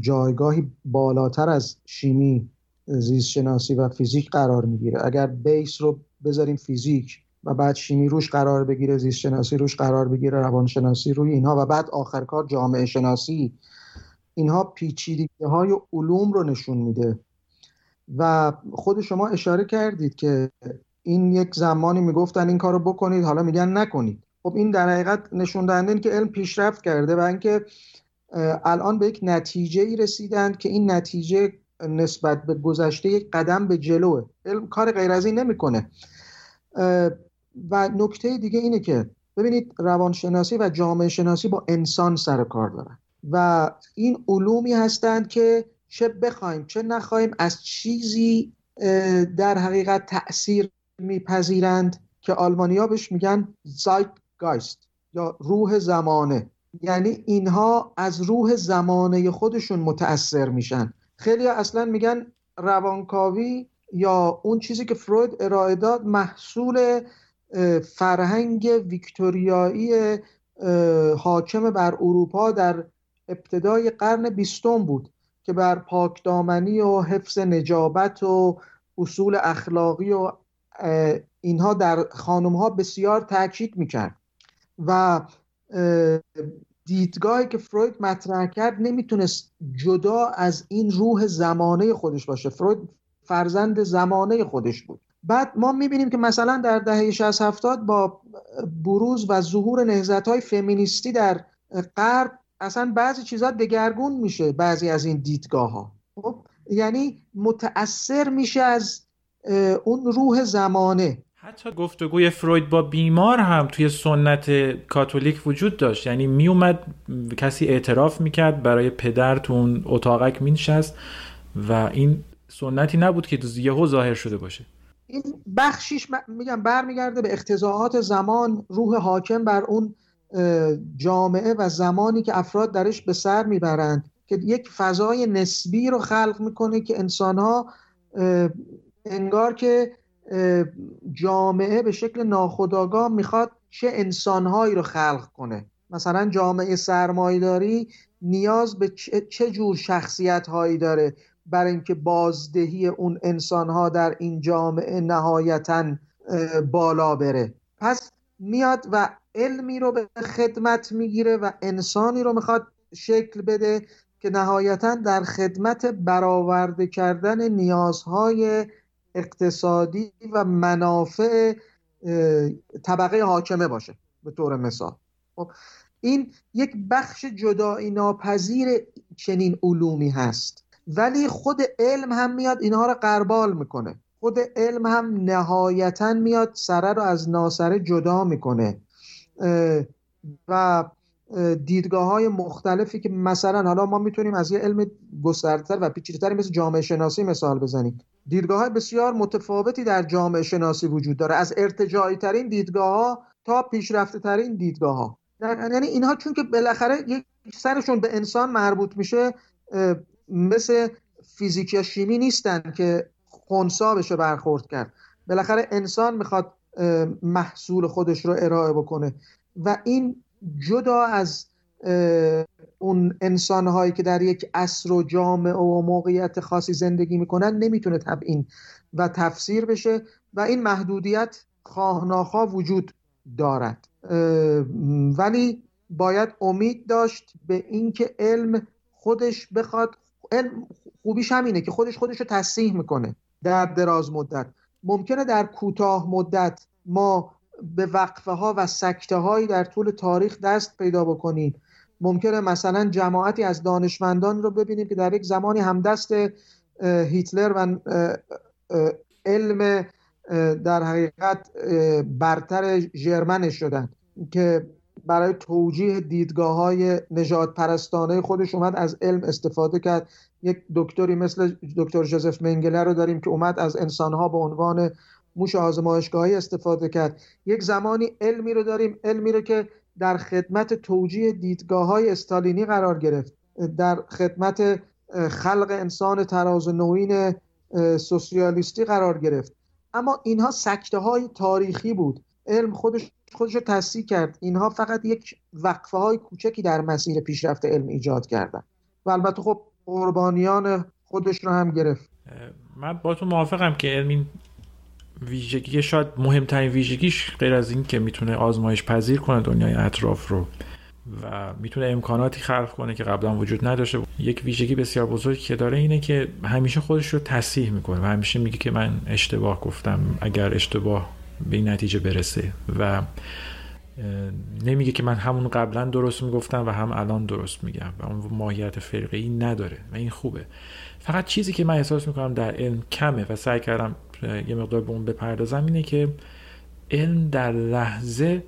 جایگاهی بالاتر از شیمی زیست شناسی و فیزیک قرار می‌گیره. اگر بیس رو بذاریم فیزیک و بعد شیمی روش قرار بگیره زیست شناسی روش قرار بگیره روانشناسی روی اینها و بعد آخر کار جامعه شناسی. اینها پیچیدگی های علوم رو نشون میده. و خود شما اشاره کردید که این یک زمانی می‌گفتن این کارو بکنید حالا میگن نکنید. خب این در حقیقت نشون دهنده که علم پیشرفت کرده و اینکه الان به یک نتیجه ای رسیدند که این نتیجه نسبت به گذشته یک قدم به جلوه. علم کار غیر از این نمی‌کنه. و نکته دیگه اینه که ببینید روانشناسی و جامعه شناسی با انسان سر کار دارن و این علومی هستند که چه بخوایم چه نخواهیم از چیزی در حقیقت تاثیر میپذیرند که آلمانیا بهش میگن زایتگایست یا روح زمانه. یعنی اینها از روح زمانه خودشون متاثر میشن. خیلی اصلا میگن روانکاوی یا اون چیزی که فروید ارائه داد محصول فرهنگ ویکتوریایی حاکم بر اروپا در ابتدای قرن بیستم بود که بر پاکدامنی و حفظ نجابت و اصول اخلاقی و اینها در خانم ها بسیار تاکید می‌کرد و دیدگاهی که فروید مطرح کرد نمی‌تونست جدا از این روح زمانه خودش باشه. فروید فرزند زمانه خودش بود. بعد ما می‌بینیم که مثلا در دهه 60 70 با بروز و ظهور نهزت های فمینیستی در غرب اصلا بعضی چیزها دگرگون میشه بعضی از این دیدگاه ها خب یعنی متأثر میشه از اون روح زمانه. حتی گفتگوی فروید با بیمار هم توی سنت کاتولیک وجود داشت. یعنی میومد کسی اعتراف می‌کرد برای پدر تو اون اتاقک مینشست و این سنتی نبود که یهو ظاهر شده باشه. این بخشیش میگم برمیگرده به اقتضاعات زمان روح حاکم بر اون جامعه و زمانی که افراد درش به سر می‌برند که یک فضای نسبی رو خلق می‌کنه که انسانها انگار که جامعه به شکل ناخودآگاه می‌خواد چه انسانهایی رو خلق کنه. مثلا جامعه سرمایداری نیاز به چه جور شخصیت هایی داره؟ برای اینکه بازدهی اون انسانها در این جامعه نهایتا بالا بره. پس میاد و علمی رو به خدمت می‌گیره و انسانی رو می‌خواد شکل بده که نهایتا در خدمت برآورده کردن نیازهای اقتصادی و منافع طبقه حاکمه باشه به طور مثال. خب این یک بخش جدایی ناپذیر چنین علومی هست. ولی خود علم هم میاد اینها رو قربال می‌کنه. خود علم هم نهایتا میاد سره رو از ناسره جدا می‌کنه. و دیدگاه های مختلفی که مثلا حالا ما می‌تونیم از یه علم گستردتر و پیچیده‌تر مثل جامعه شناسی مثال بزنیم. دیدگاه های بسیار متفاوتی در جامعه شناسی وجود داره. از ارتجاعی ترین دیدگاه ها تا پیشرفته ترین دیدگاه ها یعنی اینها چون که بالاخره یک سرشون به انسان مربوط میشه مثل فیزیک یا شیمی نیستن که خونسا بشه برخورد کرد. بالاخره انسان می‌خواد محصول خودش رو ارائه بکنه و این جدا از اون انسان هایی که در یک عصر و جامعه و موقعیت خاصی زندگی می‌کنن نمی‌تونه تبعین و تفسیر بشه و این محدودیت خواه وجود دارد. ولی باید امید داشت به اینکه علم خودش بخواد علم خوبیش همینه که خودش خودش رو تصحیح می‌کنه در دراز مدت. ممکنه در کوتاه مدت ما به وقفه ها و سکته هایی در طول تاریخ دست پیدا بکنیم. ممکنه مثلا جماعتی از دانشمندان رو ببینیم که در یک زمانی هم دست هیتلر و علم در حقیقت برتر ژرمن شدن که برای توجیه دیدگاه های نجات پرستانه خودش اومد از علم استفاده کرد. یک دکتری مثل دکتر جوزف منگله رو داریم که اومد از انسانها به عنوان موش آزمایشگاهی استفاده کرد. یک زمانی علمی رو داریم علمی رو که در خدمت توجیه دیدگاه های استالینی قرار گرفت. در خدمت خلق انسان تراز نوین سوسیالیستی قرار گرفت. اما اینها سکته های تاریخی بود. علم خودش خودش رو تصدیق کرد. اینها فقط یک وقفه های کوچکی در مسیر پیشرفت علم ایجاد کردن. و البته خب قربانیان خودش رو هم گرفت. من با تو موافقم که علم ویژگی شاید مهمترین ویژگیش غیر از این که می‌تونه آزمایش پذیر کنه دنیای اطراف رو و می‌تونه امکاناتی خلق کنه که قبلا وجود نداشته یک ویژگی بسیار بزرگی که داره اینه که همیشه خودش رو تصحیح می‌کنه و همیشه میگه که من اشتباه گفتم. اگر اشتباه به این نتیجه برسه و نمیگه که من همون قبلا درست می‌گفتم و هم الان درست میگم و اون ماهیت فرقه ای نداره و این خوبه. فقط چیزی که من احساس می‌کنم در علم کمه و سعی کردم یه مقدار به اون بپردازم اینه که علم در لحظه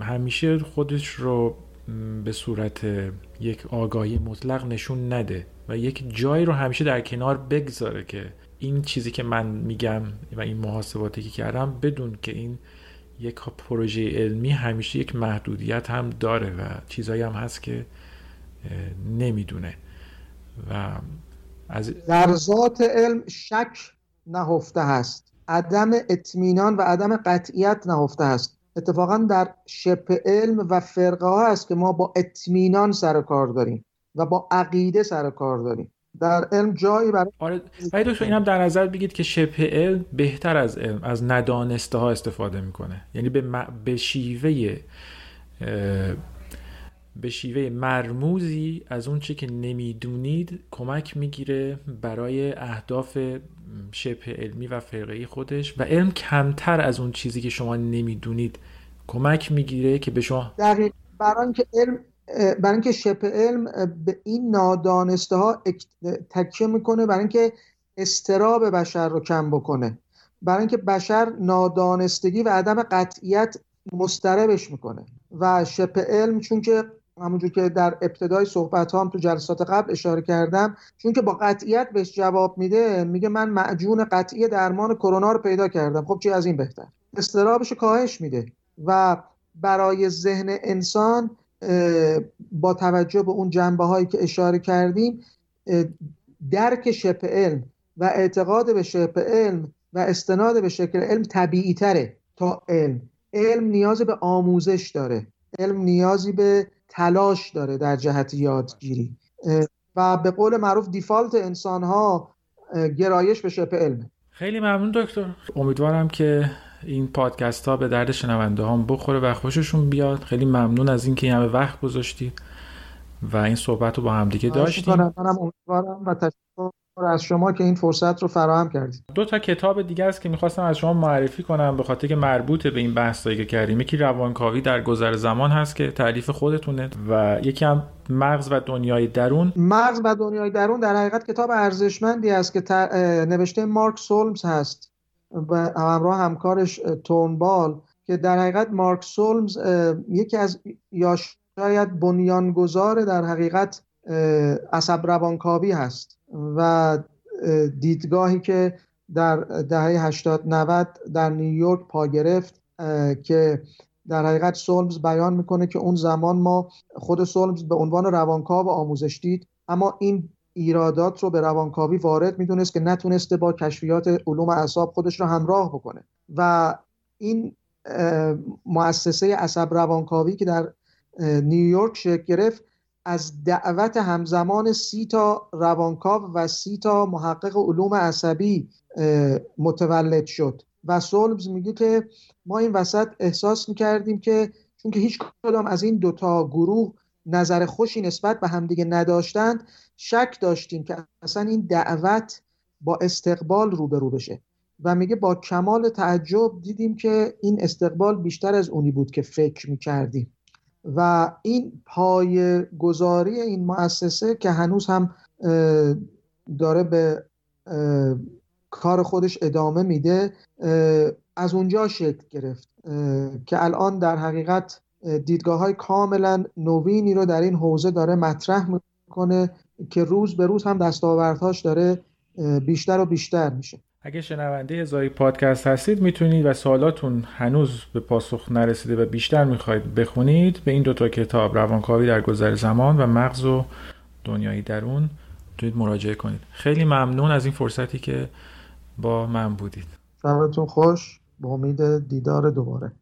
همیشه خودش رو به صورت یک آگاهی مطلق نشون نده و یک جایی رو همیشه در کنار بگذاره که این چیزی که من میگم و این محاسباتی که کردم بدون که این یک پروژه علمی همیشه یک محدودیت هم داره و چیزایی هم هست که نمی‌دونه. و از در ذات علم شک نهفته هست عدم اطمینان و عدم قطعیت نهفته هست اتفاقا در شبه علم و فرقه ها هست که ما با اطمینان سر کار داریم و با عقیده سر کار داریم. در علم جایی برای آره ولی دکتر اینم در نظر بگید که شبه علم بهتر از علم از ندانسته ها استفاده می‌کنه. یعنی به, به شیوه به شیوه مرموزی از اون چی که نمی‌دونید کمک می‌گیره برای اهداف شبه علمی و فرقه خودش. و علم کمتر از اون چیزی که شما نمی‌دونید کمک می‌گیره که به شما دقیق برای اینکه علم برای اینکه شبه علم به این نادانسته ها تکیه می‌کنه برای اینکه استراب بشر رو کم بکنه. برای اینکه بشر نادانستگی و عدم قطعیت مستربش می‌کنه. و شبه علم چون که همونجور که در ابتدای صحبت هم تو جلسات قبل اشاره کردم چون که با قطعیت بهش جواب میده میگه من معجون قطعی درمان کرونا رو پیدا کردم. خب چی از این بهتر؟ استرابش کاهش میده. و برای ذهن انسان با توجه به اون جنبه هایی که اشاره کردیم درک شبه علم و اعتقاد به شبه علم و استناد به شکل علم طبیعی تره تا علم. علم نیاز به آموزش داره. علم نیازی به تلاش داره در جهت یادگیری. و به قول معروف دیفالت انسان ها گرایش به شبه علم. خیلی ممنون دکتر. امیدوارم که این پادکست ها به درد شنونده هم بخوره و خوششون بیاد. خیلی ممنون از اینکه این همه وقت گذاشتید و این صحبت رو با همدیگه داشتیم. منم امیدوارم و تشکر از شما که این فرصت رو فراهم کردید. دو تا کتاب دیگه است که می‌خواستم از شما معرفی کنم به خاطر که مربوط به این بحثایی که کردیم. یکی روانکاوی در گذر زمان هست که تعریف خودتونه و یکی هم مغز و دنیای درون. مغز و دنیای درون در حقیقت کتاب ارزشمندی است که نوشته مارک سولمز هست. و همراه همکارش تورنبال که در حقیقت مارک سولمز یکی از یا شاید بنیانگذار در حقیقت عصب روانکاوی هست و دیدگاهی که در دهه 80 90 در نیویورک پا گرفت که در حقیقت سولمز بیان می‌کنه که اون زمان ما خود سولمز به عنوان روانکاو آموزش دید اما این ایرادات رو به روانکاوی وارد می‌دونست که نتونسته با کشفیات علوم اعصاب خودش رو همراه بکنه. و این مؤسسه عصب روانکاوی که در نیویورک شکل گرفت از دعوت همزمان سی تا روانکاو و سی تا محقق علوم عصبی متولد شد. و سولمز میگه که ما این وسط احساس می‌کردیم که چون که هیچ کدام از این دوتا گروه نظر خوشی نسبت به همدیگه نداشتند شک داشتیم که اصلا این دعوت با استقبال روبرو بشه. و میگه با کمال تعجب دیدیم که این استقبال بیشتر از اونی بود که فکر می‌کردیم. و این پای گذاری این مؤسسه که هنوز هم داره به کار خودش ادامه میده از اونجا شکل گرفت که الان در حقیقت دیدگاه های کاملا نوینی رو در این حوزه داره مطرح می‌کنه که روز به روز هم دستاوردهاش داره بیشتر و بیشتر میشه. اگه شنونده هزاری پادکست هستید می‌تونید و سوالاتون هنوز به پاسخ نرسیده و بیشتر می‌خواید بخونید به این دوتا کتاب روانکاوی در گذر زمان و مغز و دنیای درون می‌تونید مراجعه کنید. خیلی ممنون از این فرصتی که با من بودید. شبتون خوش به امید دیدار دوباره.